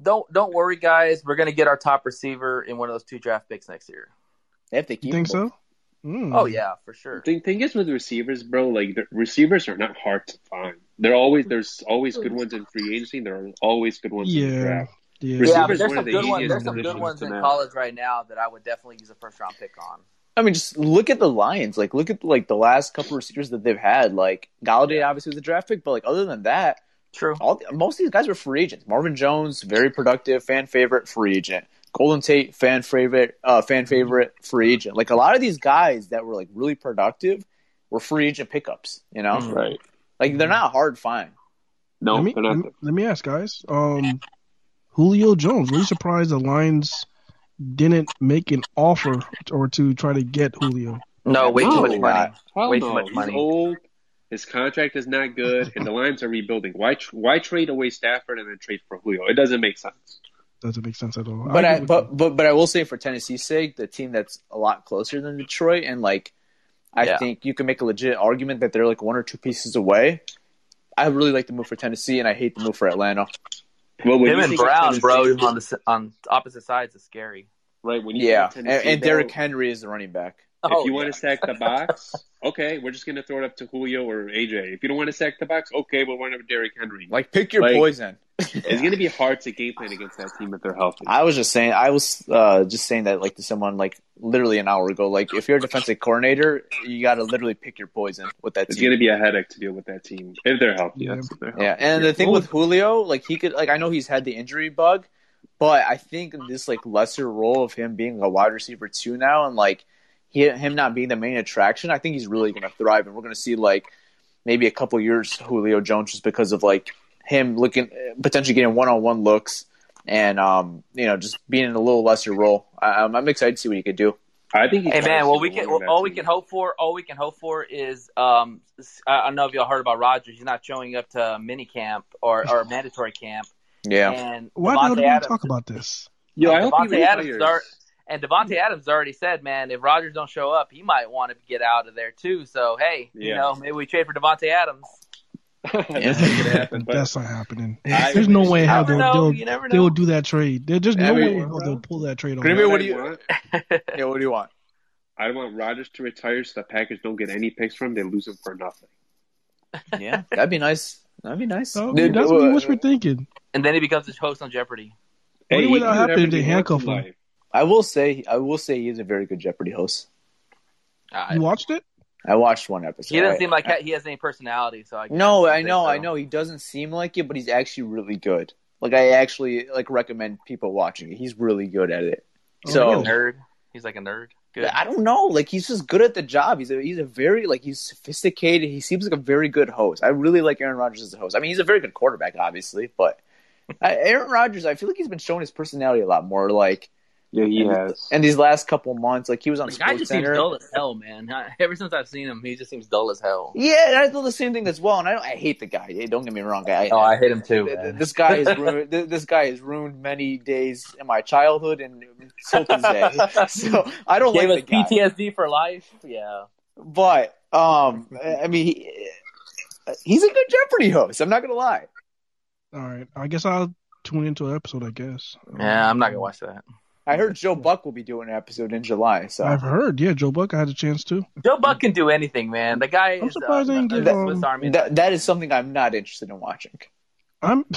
Don't don't worry, guys. We're gonna get our top receiver in one of those two draft picks next year. If they keep You think him. so? Mm. Oh yeah, for sure. The thing is with receivers, bro, like the receivers are not hard to find. They're always there's always good ones in free agency. There are always good ones in the draft. Yeah. Yeah, but there's some the good ones. There's some good ones in know. college right now that I would definitely use a first round pick on. I mean, just look at the Lions. Like, look at like the last couple receivers that they've had. Like Golladay obviously was a draft pick, but like other than that, True. all most of these guys were free agents. Marvin Jones, very productive, fan favorite, free agent. Golden Tate, fan favorite, uh, fan favorite, free agent. Like a lot of these guys that were like really productive were free agent pickups. You know, Mhm. Right. like they're not hard to find. No, let me, let, not. me, let me ask, guys. Um, Julio Jones. Really surprised the Lions didn't make an offer or to try to get Julio. No, way too No. much oh, money. Hell Way no. too much He's old. His contract is not good, and the Lions are rebuilding. Why? Why trade away Stafford and then trade for Julio? It doesn't make sense. Doesn't make sense at all. But I, agree with but but but I will say for Tennessee's sake, the team that's a lot closer than Detroit, and like I Yeah. think you can make a legit argument that they're like one or two pieces away. I really like the move for Tennessee, and I hate the move for Atlanta. Well, when Him and Brown, bro, on the on opposite sides is scary. right? When you Yeah, and, Tennessee, and Derrick Henry is the running back. Oh, if Oh, you yeah. want to sack the box, okay, we're just gonna throw it up to Julio or AJ. If you don't want to sack the box, okay, we'll run up Derrick Henry. Like pick your Like- poison. It's gonna be hard to game plan against that team if they're healthy. I was just saying, I was uh, just saying that like to someone like literally an hour ago. Like if you're a defensive coordinator, you got to literally pick your poison with that It's team. It's gonna be a headache to deal with that team if they're healthy. Yeah. If they're healthy. Yeah, and the thing with Julio, like he could, like I know he's had the injury bug, but I think this like lesser role of him being a wide receiver too now, and like he, him not being the main attraction, I think he's really going to thrive, and we're going to see like maybe a couple years Julio Jones just because of like him looking potentially getting one on one looks and um you know just being in a little lesser role. I, I'm, I'm excited to see what he could do. I think. He's Hey man, well we can one on that all we can hope for all we can hope for is um I I don't know if y'all heard about Rodgers. He's not showing up to mini camp or, or mandatory camp. Yeah, And Why Davante do we Adams, talk about this? Yo, I hope he Davante Adams retires. are, and Davante Adams already said, man, if Rodgers don't show up, he might want to get out of there too. So hey, you know, maybe we trade for Davante Adams. That's not gonna happen. That's not happening. I There's no way how they'll, know. they'll, they'll do that trade. There's just I no way how they'll pull that trade off. What do you- want? yeah. What do you want? I want Rodgers to retire so the Packers don't get any picks from him. They lose him for nothing. Yeah, that'd be nice. That'd be nice. Okay, Dude, that's what uh, what we're thinking. And then he becomes a host on Jeopardy. What Hey, would he that happen if they handcuff him? I will say, I will say, he's a very good Jeopardy host. Uh, You watched it? I watched one episode. he doesn't seem like I- he has any personality. So I guess no, I'd I say know, so. I know. He doesn't seem like it, but he's actually really good. Like I actually like recommend people watching it. He's really good at it. Oh, So He's a nerd. He's like a nerd. Good. I don't know. Like he's just good at the job. He's a he's a very like he's sophisticated. He seems like a very good host. I really like Aaron Rodgers as a host. I mean, he's a very good quarterback, obviously, but I, Aaron Rodgers, I feel like he's been showing his personality a lot more. Like Yeah, he and, has. and these last couple months, like he was on The guy Sports just seems Center. dull as hell, man. Ever since I've seen him, he just seems dull as hell. Yeah, and I feel the same thing as well. And I, don't, I hate the guy. Don't get me wrong. I, Oh, I hate him too, Th- th- man. This guy has ruined. This guy has ruined many days in my childhood and till this day. So I don't Gave like us the guy. PTSD for life. Yeah. But um, I mean, he, he's a good Jeopardy host. I'm not gonna lie. All right. I guess I'll tune into an episode. I guess. Yeah, I'm not gonna watch that. I heard Joe Buck will be doing an episode in July. So I've heard. Yeah, Joe Buck. I had a chance to. Joe Buck can do anything, man. The guy I'm is surprised uh, they didn't a give, Swiss um, Army. that that is something I'm not interested in watching. I'm.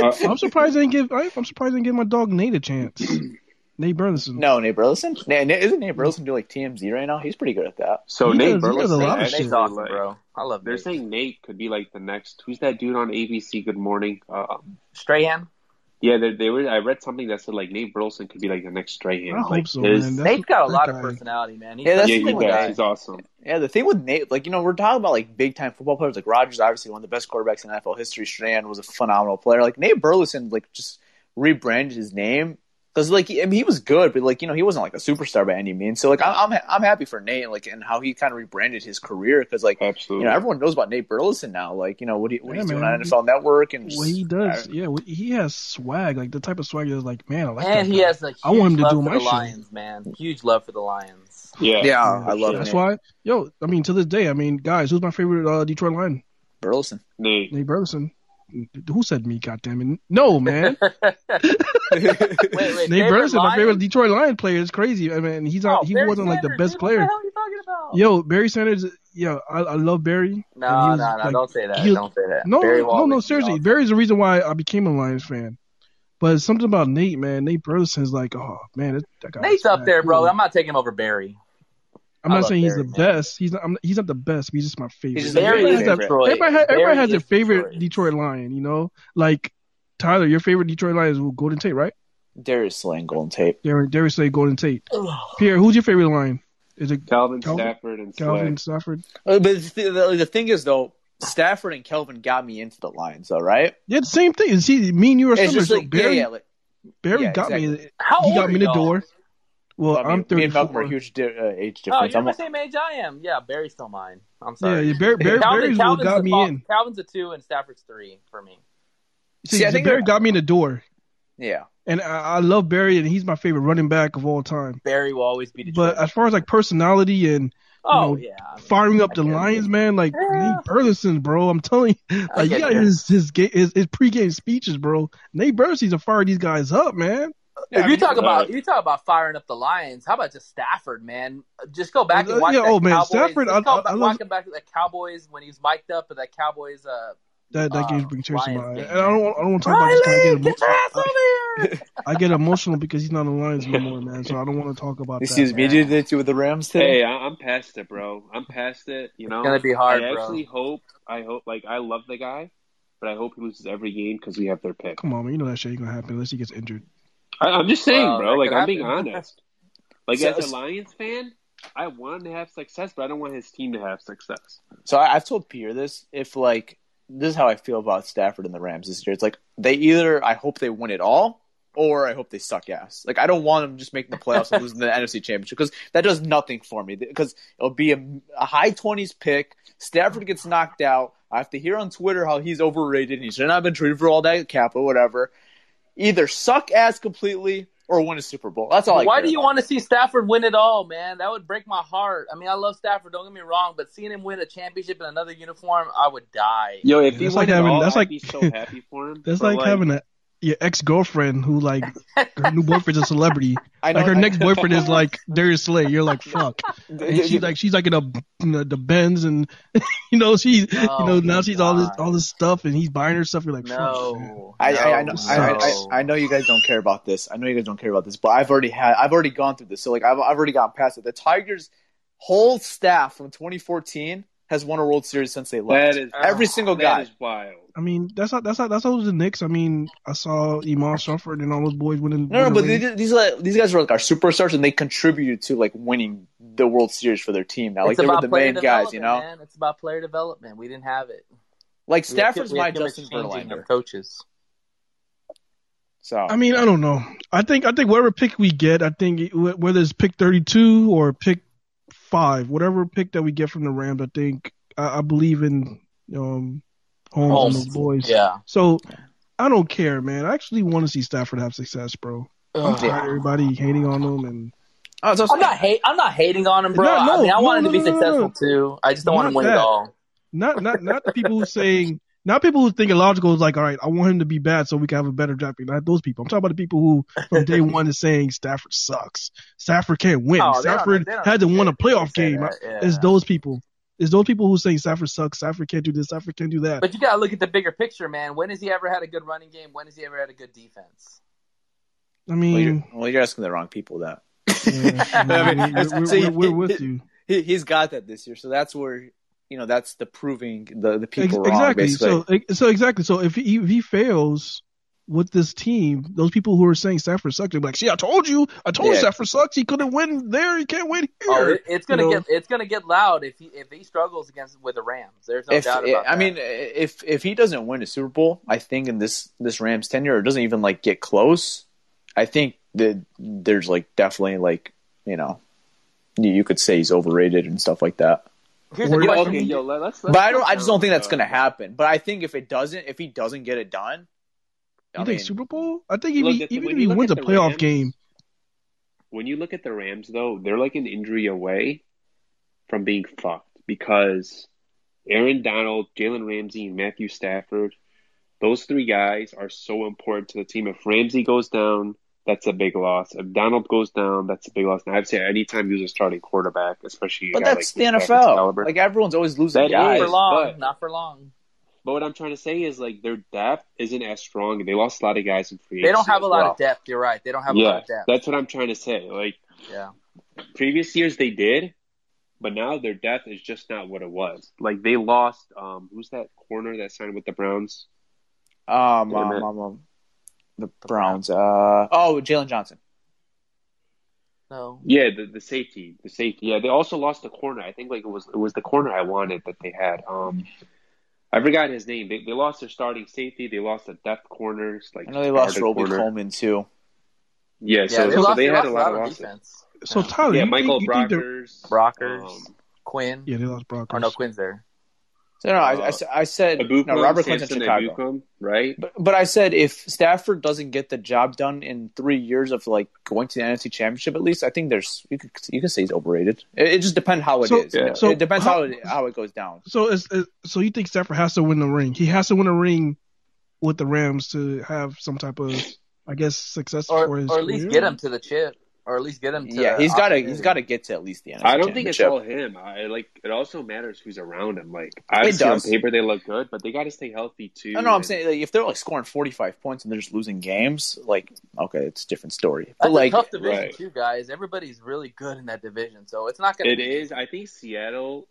Uh, I'm surprised they didn't give. I'm surprised they didn't give my dog Nate a chance. Nate Burleson. No, Nate Burleson. Na- Na- Isn't Nate Burleson doing like TMZ right now? He's pretty good at that. so He Nate does- he does Burleson lot of actually, shit. Nate's awesome, like, bro. I love They're Nate. saying Nate could be like the next. Who's that dude on ABC? Good Morning. Um, Strahan. Yeah, they, they were. I read something that said like Nate Burleson could be like the next Strahan. I hope so, his- man. Nate's got a that lot of personality, man. He's Yeah, that's yeah, the he thing with does. He's awesome. Yeah, the thing with Nate, like you know, we're talking about like big time football players. Like Rodgers, obviously one of the best quarterbacks in NFL history. Strahan was a phenomenal player. Like Nate Burleson, like just rebranded his name because like he, I mean, he was good, but like you know he wasn't like a superstar by any means. So like I'm I'm, I'm happy for Nate, like and how he kind of rebranded his career because like Absolutely. you know everyone knows about Nate Burleson now. Like you know what he what Yeah, he's doing on NFL Network and What he does, I- yeah, he has swag, like the type of swag that's like, man, I like and that. he guy. has a huge I want him to love do for my the show. Lions, man. Huge love for the Lions. yeah. yeah, I love That's Nate why, yo, I mean, to this day, I mean, guys, who's my favorite uh, Detroit Lion? Burleson. Nate. Nate Burleson. Who said me? Goddamn it! No, man. wait, wait. Nate Burleson, my favorite Detroit Lion player, is crazy. I mean, he's Oh, he Barry wasn't like the best dude, player. What the hell are you talking about? Yo, Barry Sanders, yeah, I, I love Barry. No, no, no, like, don't say that. was- don't say that. No, Barry no, no, seriously. Barry's the reason why I became a Lions fan. But something about Nate, man. Nate Burleson's like, oh man, that, that guy. Nate's up there, bro. I'm not taking over Barry. I'm not saying he's Barry, the man. best. He's not. I'm, he's not the best. But he's just my favorite. He's just a Barry very is favorite. Detroit. Everybody, ha- everybody has their favorite Detroit. Detroit Lion. You know, like Tyler, your favorite Detroit Lion is Golden Tate, right? Darius Slay Golden Tate. Darius, Darius Slay, Golden Tate. Pierre, who's your favorite Lion? Is it Calvin, Calvin- Stafford and Calvin Slay. Stafford? Uh, But the, the, the thing is, though, Stafford and Calvin got me into the Lions, though, right? Yeah, the same thing. See, me and you are similar. just So like, Barry, yeah, yeah. Like, Barry yeah, got me. How He got me in the y'all? door. Well, well, I I'm mean, me and Malcolm are huge di- uh, age Oh, you're I'm, the same age I am. Yeah, Barry's still mine. I'm sorry. yeah Barry, Barry, Calvin, Barry's what Calvin's got me fall- in. Calvin's a two and Stafford's three for me. See, See, I think Barry got me in the door, yeah. and I, I love Barry, and he's my favorite running back of all time. Barry will always be Detroit. But as far as like personality and oh know, yeah, I mean, firing up the I get it. Lions, man, like Yeah. Nate Burleson, bro, I'm telling you, like get you got his his, his his pregame speeches, bro. Nate Burleson's to fire these guys up, man. If you talk uh, about you talk about firing up the Lions, how about just Stafford, man? Just go back and Uh, watch yeah, that oh, man, Cowboys. Stafford, just I- go I- back, I love- walking back to the Cowboys when he was mic'd up at that Cowboys. Uh, That that Uh, game's been chased Lions by, game, and I don't I don't want to talk about this. 'cause I Riley, get, get your ass over here! I get emotional because he's not on the Lions anymore, man. So I don't want to talk about You that. see his media with the Rams today? Hey, I- I'm past it, bro. I'm past it. You know, It's gonna be hard, I bro. actually hope. I hope. Like, I love the guy, but I hope he loses every game because we have their pick. Come on, man. You know that shit ain't gonna happen unless he gets injured. I, I'm just saying, Well, bro. Like, I'm being honest. Like, So- as a Lions fan, I want him to have success, but I don't want his team to have success. So I, I've told Pierre this. If like this is how I feel about Stafford and the Rams this year. It's like they either I hope they win it all, or I hope they suck ass. Like I don't want them just making the playoffs and losing the NFC Championship because that does nothing for me. Because it'll be a, a high twenties pick. Stafford gets knocked out. I have to hear on Twitter how he's overrated and he should not have been traded for all that capital, whatever. Either suck ass completely or win a Super Bowl. That's all. I Why do you about. want to see Stafford win it all, man? That would break my heart. I mean, I love Stafford. Don't get me wrong, but seeing him win a championship in another uniform, I would die. Yo, if Yeah, he that's won like it having- all, that's I'd like- be so happy for him. That's But, like, having a your ex girlfriend who like her new boyfriend's a celebrity. I know Like her I- next boyfriend is like Darius Slay. You're like fuck. And she's like she's like in a you know, the Benz and you know she's you oh know now she's all this all this stuff and he's buying her stuff. You're like fuck. man. No, I, I, I, know, I, I, no. I, I know you guys don't care about this. I know you guys don't care about this, but I've already had, I've already gone through this. So like, I've, I've already gotten past it. The Tigers' whole staff from 2014 has won a World Series since they left. That is Every single guy. is wild. I mean that's not that's not that's all the Knicks. I mean I saw Iman Shumpert and all those boys winning. No, no, but rings. these, these are these guys are like our superstars, and they contributed to like winning the World Series for their team. Now, like it's they were the main guys, you know. Man. It's about player development. We didn't have it. Like We Stafford's my too much Justin changing Verlander. of coaches. So I mean, I don't know. I think I think whatever pick we get, I think whether it's pick 32 or pick five, whatever pick that we get from the Rams, I think I, I believe in um Holmes, Holmes. and those boys. Yeah. So I don't care, man. I actually want to see Stafford have success, bro. I'm Ugh. tired of everybody hating on him and it's also- I'm not hate. I'm not hating on him, bro. No, no, I mean, I no, want him no, to be no, no, successful no. too. I just don't want him to win that. it all. not not not the people who saying not people who think illogical is like, all right, I want him to be bad so we can have a better draft pick. Not those people. I'm talking about the people who from day one is saying Stafford sucks. Stafford can't win. Oh, they don't- Stafford they don't had to win a playoff game. that, yeah. It's those people. It's those people who say Stafford sucks. Stafford can't do this. Stafford can't do that. But you got to look at the bigger picture, man. When has he ever had a good running game? When has he ever had a good defense? I well, you're, mean, well, you're asking the wrong people that. yeah, I mean, we're, we're- we're- we're with you. He's got that this year, so that's where you know that's the proving the the Ex- people wrong. exactly. Basically, So, so exactly. So if he, if he fails with this team, those people who are saying Stafford sucks, they're like, "See, I told you. I told you Yeah. Stafford sucks. He couldn't win there. He can't win oh, here." Oh, it, it's gonna You know? get it's gonna get loud if he if he struggles against with the Rams. There's no if doubt eh, about I that. mean, eh, if if he doesn't win a Super Bowl, I think in this this Rams tenure, or doesn't even like get close, I think that there's like definitely like you know, you, you could say he's overrated and stuff like that. Here's or- the question. okay, yo, let, let's, let's. But I don't. I just don't think that's uh, gonna happen. But I think if it doesn't, if he doesn't get it done, I You think mean, Super Bowl? I think if he, at the- even if he wins a playoff Rams- game, When you look at the Rams, though, they're like an injury away from being fucked because Aaron Donald, Jalen Ramsey, and Matthew Stafford, those three guys are so important to the team. If Ramsey goes down, that's a big loss. If Donald goes down, that's a big loss. And I'd say anytime you use a starting quarterback, especially But that's like the Stafford's caliber. NFL. Like everyone's always losing That guys. Not for long. but- Not for long. But what I'm trying to say is like their depth isn't as strong. They lost a lot of guys in free They don't have a lot well. of depth. You're right. They don't have a lot of depth. that's what I'm trying to say. Like Yeah. previous years they did, but now their depth is just not what it was. Like they lost. Um, who's that corner that signed with the Browns? Um, Damn um, um, um, the Browns. Uh, oh, Jalen Johnson. No. Yeah, the the safety, the safety. Yeah, they also lost the corner. I think like it was it was the corner I wanted that they had. Um, I forgot his name. They they lost their starting safety. They lost the depth corners. Like I know they lost starter Roby corner. Coleman too. Yeah, Yeah, so, they so lost, they they had lost a lot of on losses. defense. So Tyler, Yeah, you Michael think, you think Brockers. Brockers. Um, Quinn. Yeah, they lost Broncos. Or no, Quinn's there. So no, I, Uh, I, s- I said Ebukam, no. Robert Clinton, Samson Chicago. Ebukam, right? But but I said if Stafford doesn't get the job done in three years of like going to the NFC Championship at least, I think there's you could you can say he's overrated. It, it just depends how it is. So- you yeah. so it depends how- how it, how it goes down. So it's, it's so you think Stafford has to win the ring? He has to win a ring with the Rams to have some type of, I guess, success Or, for his or at least career? get him to the chip. Or at least get him to Yeah, he's got to he's got to get to at least the NFC I don't think it's all him. I like it. Also matters who's around him. Like obviously does. on paper they look good, but they got to stay healthy too. I know. I'm saying like, if they're like scoring 45 points and they're just losing games, like okay, it's a different story. But That's like a tough division right. too, guys. Everybody's really good in that division, so it's not going It to. is. I think Seattle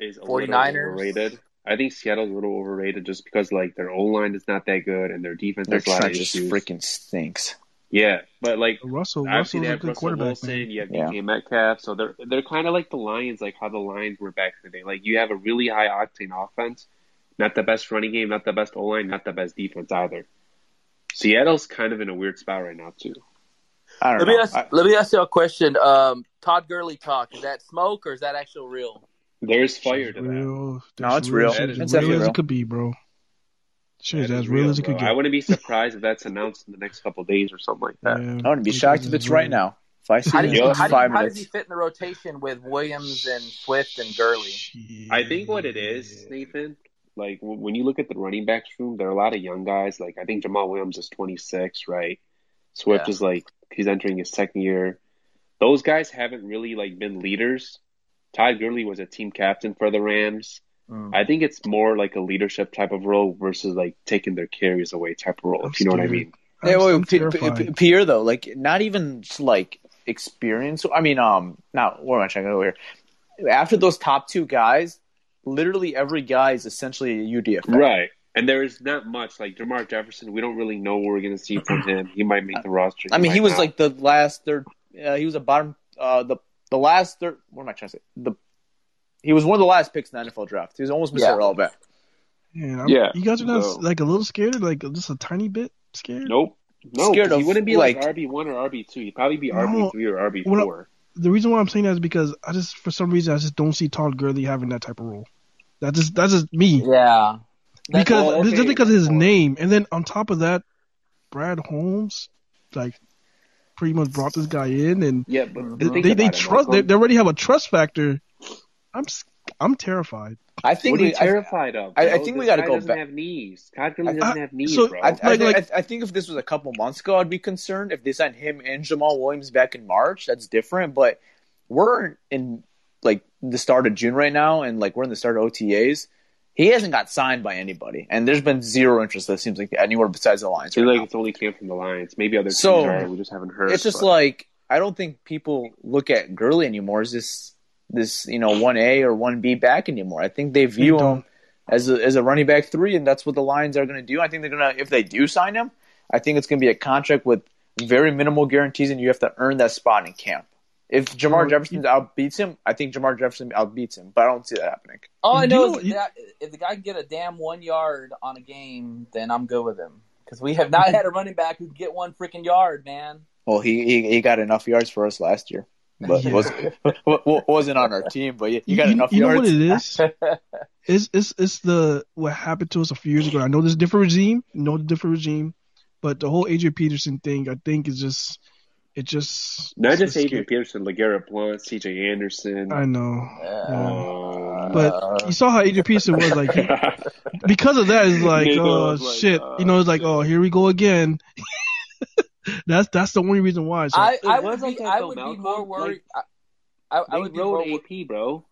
is a 49ers. little overrated. I think Seattle's a little overrated just because like their O line is not that good and their defense their has a lot of just issues. freaking stinks. Yeah, but like Russell, obviously Russell's they a good Russell quarterback, Wilson, man. you have Yeah. DK Metcalf, so they're they're kind of like the Lions, like how the Lions were back in the day. Like you have a really high octane offense, not the best running game, not the best O line, not the best defense either. Seattle's kind of in a weird spot right now too. I don't Let me know. ask. I- let me ask you a question. Um, Todd Gurley talk is that smoke or is that actual real? There's fire to that. Real, No, it's real. Shit It's as definitely real as real. it could be, bro. Shit, That as is real as it bro. could I wouldn't be surprised if that's announced in the next couple days or something like that. Yeah, I wouldn't be shocked if it's right now. If I see How it you, in Yeah. how, do how does he fit in the rotation with Williams and Swift and Gurley? I think what it is, Nathan, like when you look at the running backs room, there are a lot of young guys. Like I think Jamaal Williams is 26, right? Swift Yeah. is like he's entering his second year. Those guys haven't really like been leaders. Todd Gurley was a team captain for the Rams. Mm. I think it's more like a leadership type of role versus like taking their carries away type of role. I'm if you know what I mean? Yeah, I'm, wait, P- P- P- Pierre though, like not even just, like experience. I mean, um, now where am I trying to go here? After those top two guys, literally every guy is essentially a UDFA. Right. And there is not much like Jermar Jefferson. We don't really know what we're going to see from him. He might make the roster. I mean, he might was not. like the last third. Uh, he was a bottom. Uh, the the last third. What am I trying to say? The he was one of the last picks in the NFL draft. He was almost Mr. Yeah. Relevant. Yeah, Yeah, you guys are not so- like a little scared, like just a tiny bit scared. Nope. No, Scared 'cause he wouldn't be like, like- RB one or RB two. He'd probably be No. RB three or RB four. The reason why I'm saying that is because I just, for some reason, I just don't see Todd Gurley having that type of role. That just that's just me Yeah. That's- because well, okay, just because of his name, and then on top of that, Brad Holmes, like, pretty much brought this guy in, and Yeah, but they they, they about it, trust they, they already have a trust factor. I'm s- I'm terrified. I think What are you we, I, terrified of? I- I bro? think we gotta guy go doesn't back- have knees. Todd Gurley I- doesn't have knees, so- bro. I, I, Like- think, like- I, I think if this was a couple months ago, I'd be concerned. If they signed him and Jamaal Williams back in March, that's different. But we're in like the start of June right now, and like we're in the start of OTAs. He hasn't got signed by anybody, and there's been zero interest. That seems like anywhere besides the Lions. I feel Right like now. it's only came from the Lions. Maybe other teams So, are. We just haven't heard. It's just but- like I don't think people look at Gurley anymore as this this you know one A or one B back anymore. I think they view They him as a, as a running back three, and that's what the Lions are going to do. I think they're going to if they do sign him, I think it's going to be a contract with very minimal guarantees, and you have to earn that spot in camp. If Jermar Jefferson outbeats him, I think Jermar Jefferson outbeats him, but I don't see that happening. All I Do you know know- is that if the guy can get a damn one yard on a game, then I'm good with him. Because we have not had a running back who can get one freaking yard, man. Well, he he, he got enough yards for us last year, but Yeah. was wasn't on our team. But you, you got you, enough you know what it is? It's, it's it's the what happened to us a few years ago. I know there's a different regime, no different regime, but the whole Adrian Peterson thing, I think, is just it just not just scary. Adrian Peterson, LeGarrette Blount, C.J. Anderson. I know, um, but you saw how Adrian Peterson was like he- because of that. It's like Nigga oh like, shit, uh, you know, it's like oh here we go again. That's that's the only reason why. So I, I was would be, that, I though, would be more worried. I, I, I They would be more, rode wor- AP, bro.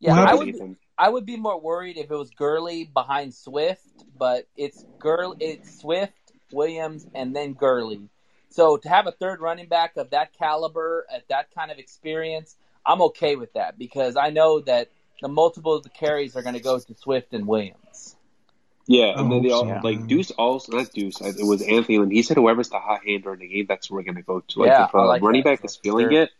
yeah, What I happened? would, be, I would be more worried if it was Gurley behind Swift, but it's Gurley, it's Swift, Williams, and then Gurley. So to have a third running back of that caliber at that kind of experience, I'm okay with that because I know that the multiple of the carries are going to go to Swift and Williams. Yeah, I and then they all so, like. Duce also not Duce. It was Anthony, and he said whoever's the hot hand in the game, that's where we're gonna go to. Like Yeah, if I a like running that. back is feeling Sure. it,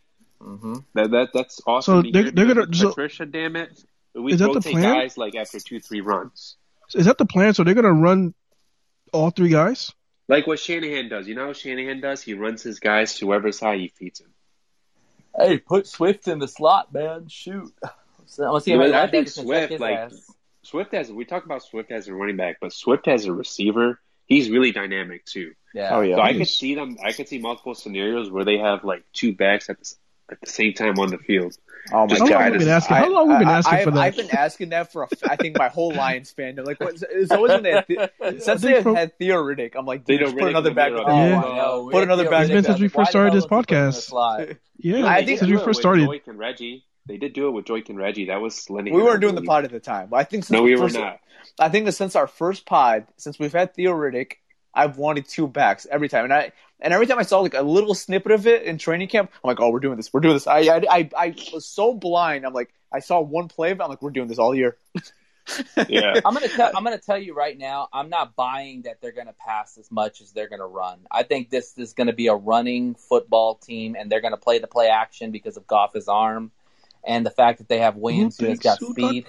hmm that that that's awesome. So they're- they're gonna- with so- Patricia, damn it, we Is that the plan? guys like after two three runs, is that the plan? So they're gonna run all three guys? like what Shanahan does. You know how Shanahan does? He runs his guys to whoever's high, he feeds him. Hey, put Swift in the slot, man. Shoot. So, I want to see how many I think check Swift, his like, ass. Swift as we talk about Swift as a running back, but Swift as a receiver, he's really dynamic too. Yeah. Oh yeah. So I could see them. I could see multiple scenarios where they have like two backs at the, at the same time on the field. Oh my Just How long god! have been is- asking? How long we been I- asking I, for that? I've been asking that for a, I think my whole Lions fandom. Like, what, it's always when they had, the- since they think from- had Theo Riddick, I'm like, They dude, don't put really another back. in with on the Yeah. line. Put another back. It's been since we first started this don't you put him in the podcast. Yeah, I think- since we first started. Joique and Reggie. They did do it with Joique and Reggie. That was Linehan. We weren't doing the believe. pod at the time, I think since No, we were first- not. I think that since our first pod, since we've had Theo Riddick, I've wanted two backs every time, and I and every time I saw like a little snippet of it in training camp, I'm like, oh, we're doing this, we're doing this. I I I, I was so blind. I'm like, I saw one play of it, I'm like, we're doing this all year. Yeah. I'm gonna tell. I'm gonna tell you right now. I'm not buying that they're gonna pass as much as they're gonna run. I think this is gonna be a running football team, and they're gonna play the play action because of Goff's arm and the fact that they have Williams who has got who speed.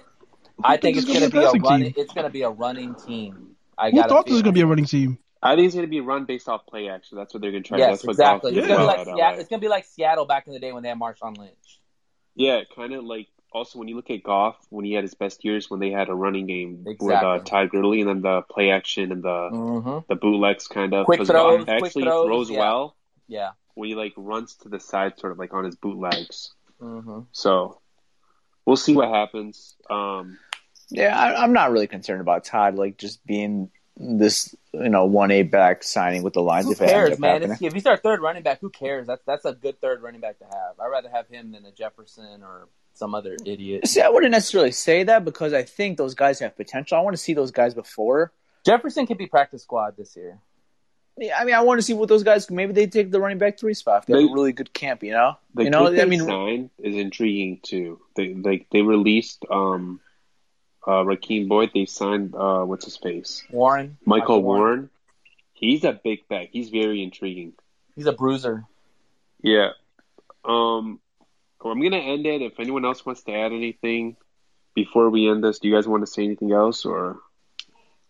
I think it's gonna be a running. team? It's gonna be a running team. I Who thought this was gonna be a running team? I think it's going to be run based off play action. That's what they're going to try. Yes, That's what exactly. Goff It's gonna be like at Seattle, LA. it's gonna be like Seattle back in the day when they had Marshawn Lynch. Yeah, kind of like also when you look at Goff when he had his best years when they had a running game with Exactly. uh, Ty Gurley and then the play action and the Mm-hmm. the bootlegs kind of Quick 'cause throws, Goff quick actually throws, throws yeah. well Yeah. when he like runs to the side sort of like on his bootlegs. Mm-hmm. So we'll see what happens. Um, Yeah, I, I'm not really concerned about Todd like just being this you know one A back signing with the Lions Who if it ends cares, man? happening. It's, if he's our third running back, who cares? That's that's a good third running back to have. I'd rather have him than a Jefferson or some other idiot. See, I wouldn't necessarily say that because I think those guys have potential. I want to see those guys before. Jefferson could be practice squad this year. Yeah, I mean, I want to see what those guys. Maybe they take the running back three spot if they, have a really good camp. You know, the you know. kid I mean, signed is intriguing too. They like they released um, uh, Rakeem Boyd. They signed uh, what's his face Warren, Michael Warren. He's a big back. He's very intriguing. He's a bruiser. Yeah. Um, well, I'm gonna end it. If anyone else wants to add anything before we end this, do you guys want to say anything else or?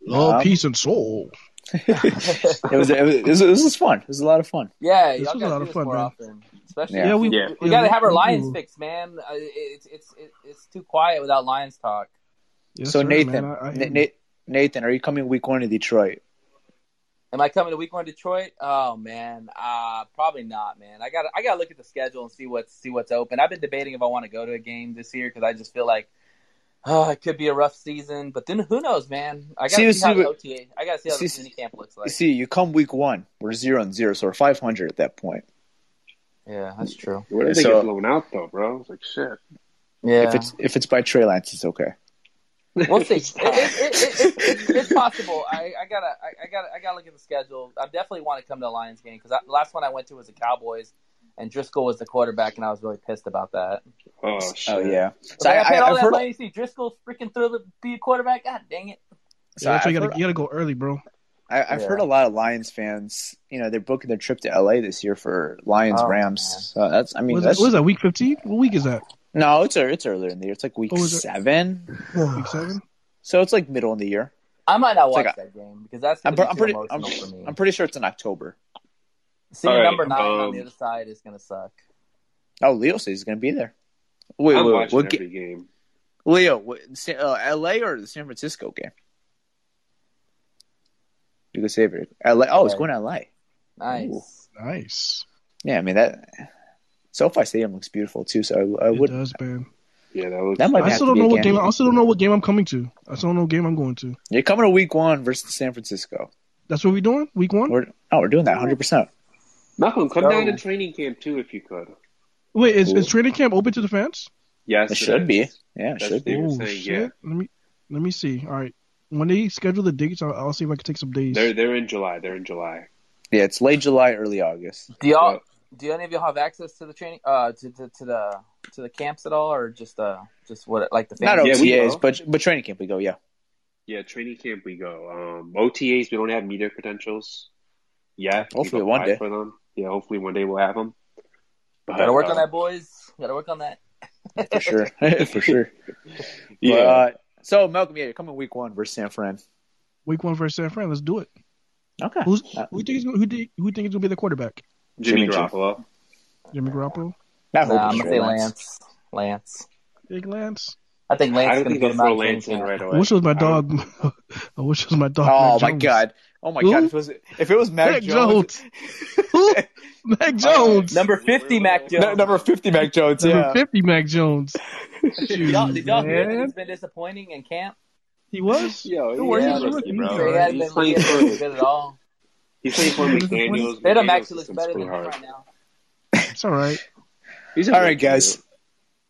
Love, Yeah. peace, and soul. It was, it was it was this was fun. It was a lot of fun. Yeah, This y'all was a lot do of fun, more man. often. Especially, Yeah. Yeah, we Yeah. we yeah, gotta have our Lions do. fix, man. Uh, It's it's it's it's too quiet without Lions talk. Yes, so sir, Nathan, man, I- I hear Na- you. Na- Nathan, are you coming week one to Detroit? Am I coming to Week One Detroit? Oh man, uh, probably not, man. I got I got to look at the schedule and see what's see what's open. I've been debating if I want to go to a game this year because I just feel like oh, it could be a rough season. But then who knows, man? I got to See, see, how see, the OTA. I got to see how the see, mini camp looks You like. see, you come week one, we're zero and zero, so we're five hundred at that point. Yeah, that's true. What if they So- get blown out though, bro? It's like shit. Yeah, If it's if it's by Trey Lance, it's okay. we'll see. It, it, it, it, it, it's possible. I, I gotta, I, I gotta, I gotta look at the schedule. I definitely want to come to a Lions game because the last one I went to was the Cowboys, and Driskel was the quarterback, and I was really pissed about that. Oh, oh shit. Oh yeah. So I, I, got paid I, all I've that heard, money to see Driskel freaking throw the be a quarterback. God dang it! so Yeah, that's why you gotta, you gotta go early, bro. I, I've Yeah. heard a lot of Lions fans. You know, they're booking their trip to LA this year for Lions Oh, Rams. So that's. I mean, What is, that's what is that? Week fifteen? What week is that? no, it's it's earlier in the year. It's like week Oh, is it? seven. Week seven. So it's like middle in the year. I might not It's watch like that game because that's I'm, gonna I'm be pretty. too I'm, for me. I'm pretty sure it's in October. Seeing All right, number nine on um, the other side is gonna suck. Oh, Leo says he's going to be there. Wait, I'm wait, wait, watching what every ga- game. Leo, what, uh, L.A. or the San Francisco game? You could save it. L.A. Oh, it's going to L.A. Nice. Nice. Yeah, I mean that. SoFi Stadium looks beautiful too. So I, I It would. does, man. Yeah, that was. That might I have still don't know what game. game. I still don't know what game I'm coming to. I still don't know what game I'm going to. You're coming to Week One versus San Francisco. That's what we're doing. Week one. We're oh, we're doing that 100. percent Malcolm, come go. down to training camp too if you could. Wait, is, Cool. is training camp open to the fans? Yes, It should is. be. Yeah, it That's should be. They Oh saying, shit! yeah. Let me let me see. All right, when they schedule the dates, I'll, I'll see if I can take some days. They're they're in July. They're in July. Yeah, it's late July, early August. Do y'all? Yeah. Do any of y'all have access to the training? Uh, to, to, to the to the camps at all, or just uh, just what like the Not fans? Yeah, we OTAs, go. but but training camp we go. Yeah. Yeah, training camp we go. Um, OTAs we don't have media credentials Yeah, Hopefully one day. for them. Yeah, hopefully one day we'll have them. But, Gotta work uh, on that, boys. Gotta work on that. For sure, for sure. Yeah, But, uh, so Malcolm, yeah, you're coming week one versus San Fran. Week one versus San Fran. Let's do it. Okay. Who's Uh, who think is who think who think is gonna be the quarterback? Jimmy, Jimmy Garoppolo. Jimmy Garoppolo, I Nah, I'm gonna say Lance. Lance. Lance. Big Lance. I think Lance I is don't gonna think get they'll throw Lance in right away. I wish it was my dog. I wish it was my dog. Oh my god. Oh my Who? god. If it was if it was Mac, Mac Jones, Jones. Mac Jones. Number fifty, Mac Jones. No, number fifty Mac Jones. Number fifty, Mac Jones. Did y'all, did y'all hear that he's been disappointing in camp? He was. Yo, Don't Yeah, he's a rookie, He bro. he hasn't He's been playing he hasn't been for good at all. he's playing for McDaniel's. Tatum McDaniel's actually looks better than him right now. It's all right. He's a All good right, guys. dude.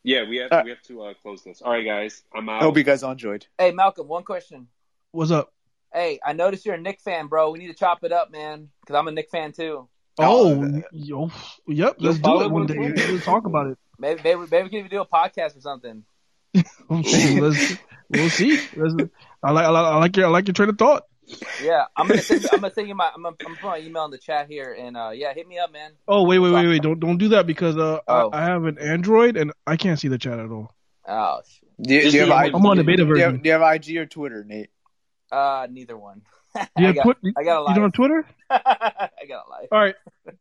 Yeah, we have Uh, we have to uh, close this. All right, guys, I'm out. I hope you guys all enjoyed. Hey, Malcolm, one question. What's up? Hey, I noticed you're a Nick fan, bro. We need to chop it up, man, because I'm a Nick fan too. Oh, Oh, yo, yep. Let's do it one day. on Twitter. We'll talk about it. Maybe, maybe, maybe we can even do a podcast or something. Let's, we'll see. Let's, I like, I like, I like your, I like your train of thought. Yeah, I'm gonna send. I'm gonna send you my. I'm gonna, I'm gonna put my email in the chat here, and uh, yeah, hit me up, man. Oh, wait, wait, wait, wait! Don't, don't do that because uh, Oh. I, I have an Android and I can't see the chat at all. Oh. Do you, do you have I'm- IG, I'm on the beta do you have- version. do you have IG or Twitter, Nate? Uh, neither one. Do you I got, Twi- I got a You life. don't have Twitter? I got a life. All right.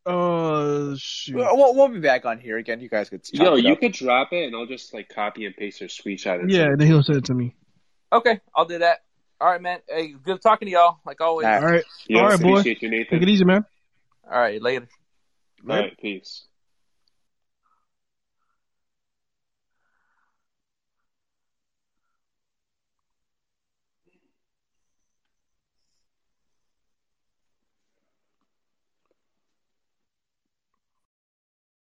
Uh, shoot. We'll, we'll be back on here again. You guys could. chop Yo, it you up. could drop it, and I'll just like copy and paste your screenshot. And Yeah, send it then he'll send it to me. Okay, I'll do that. All right, man. Hey, good talking to y'all, like always. All All right. Yo, All right, boy. appreciate you, Take it easy, man. All right, later. All right, peace.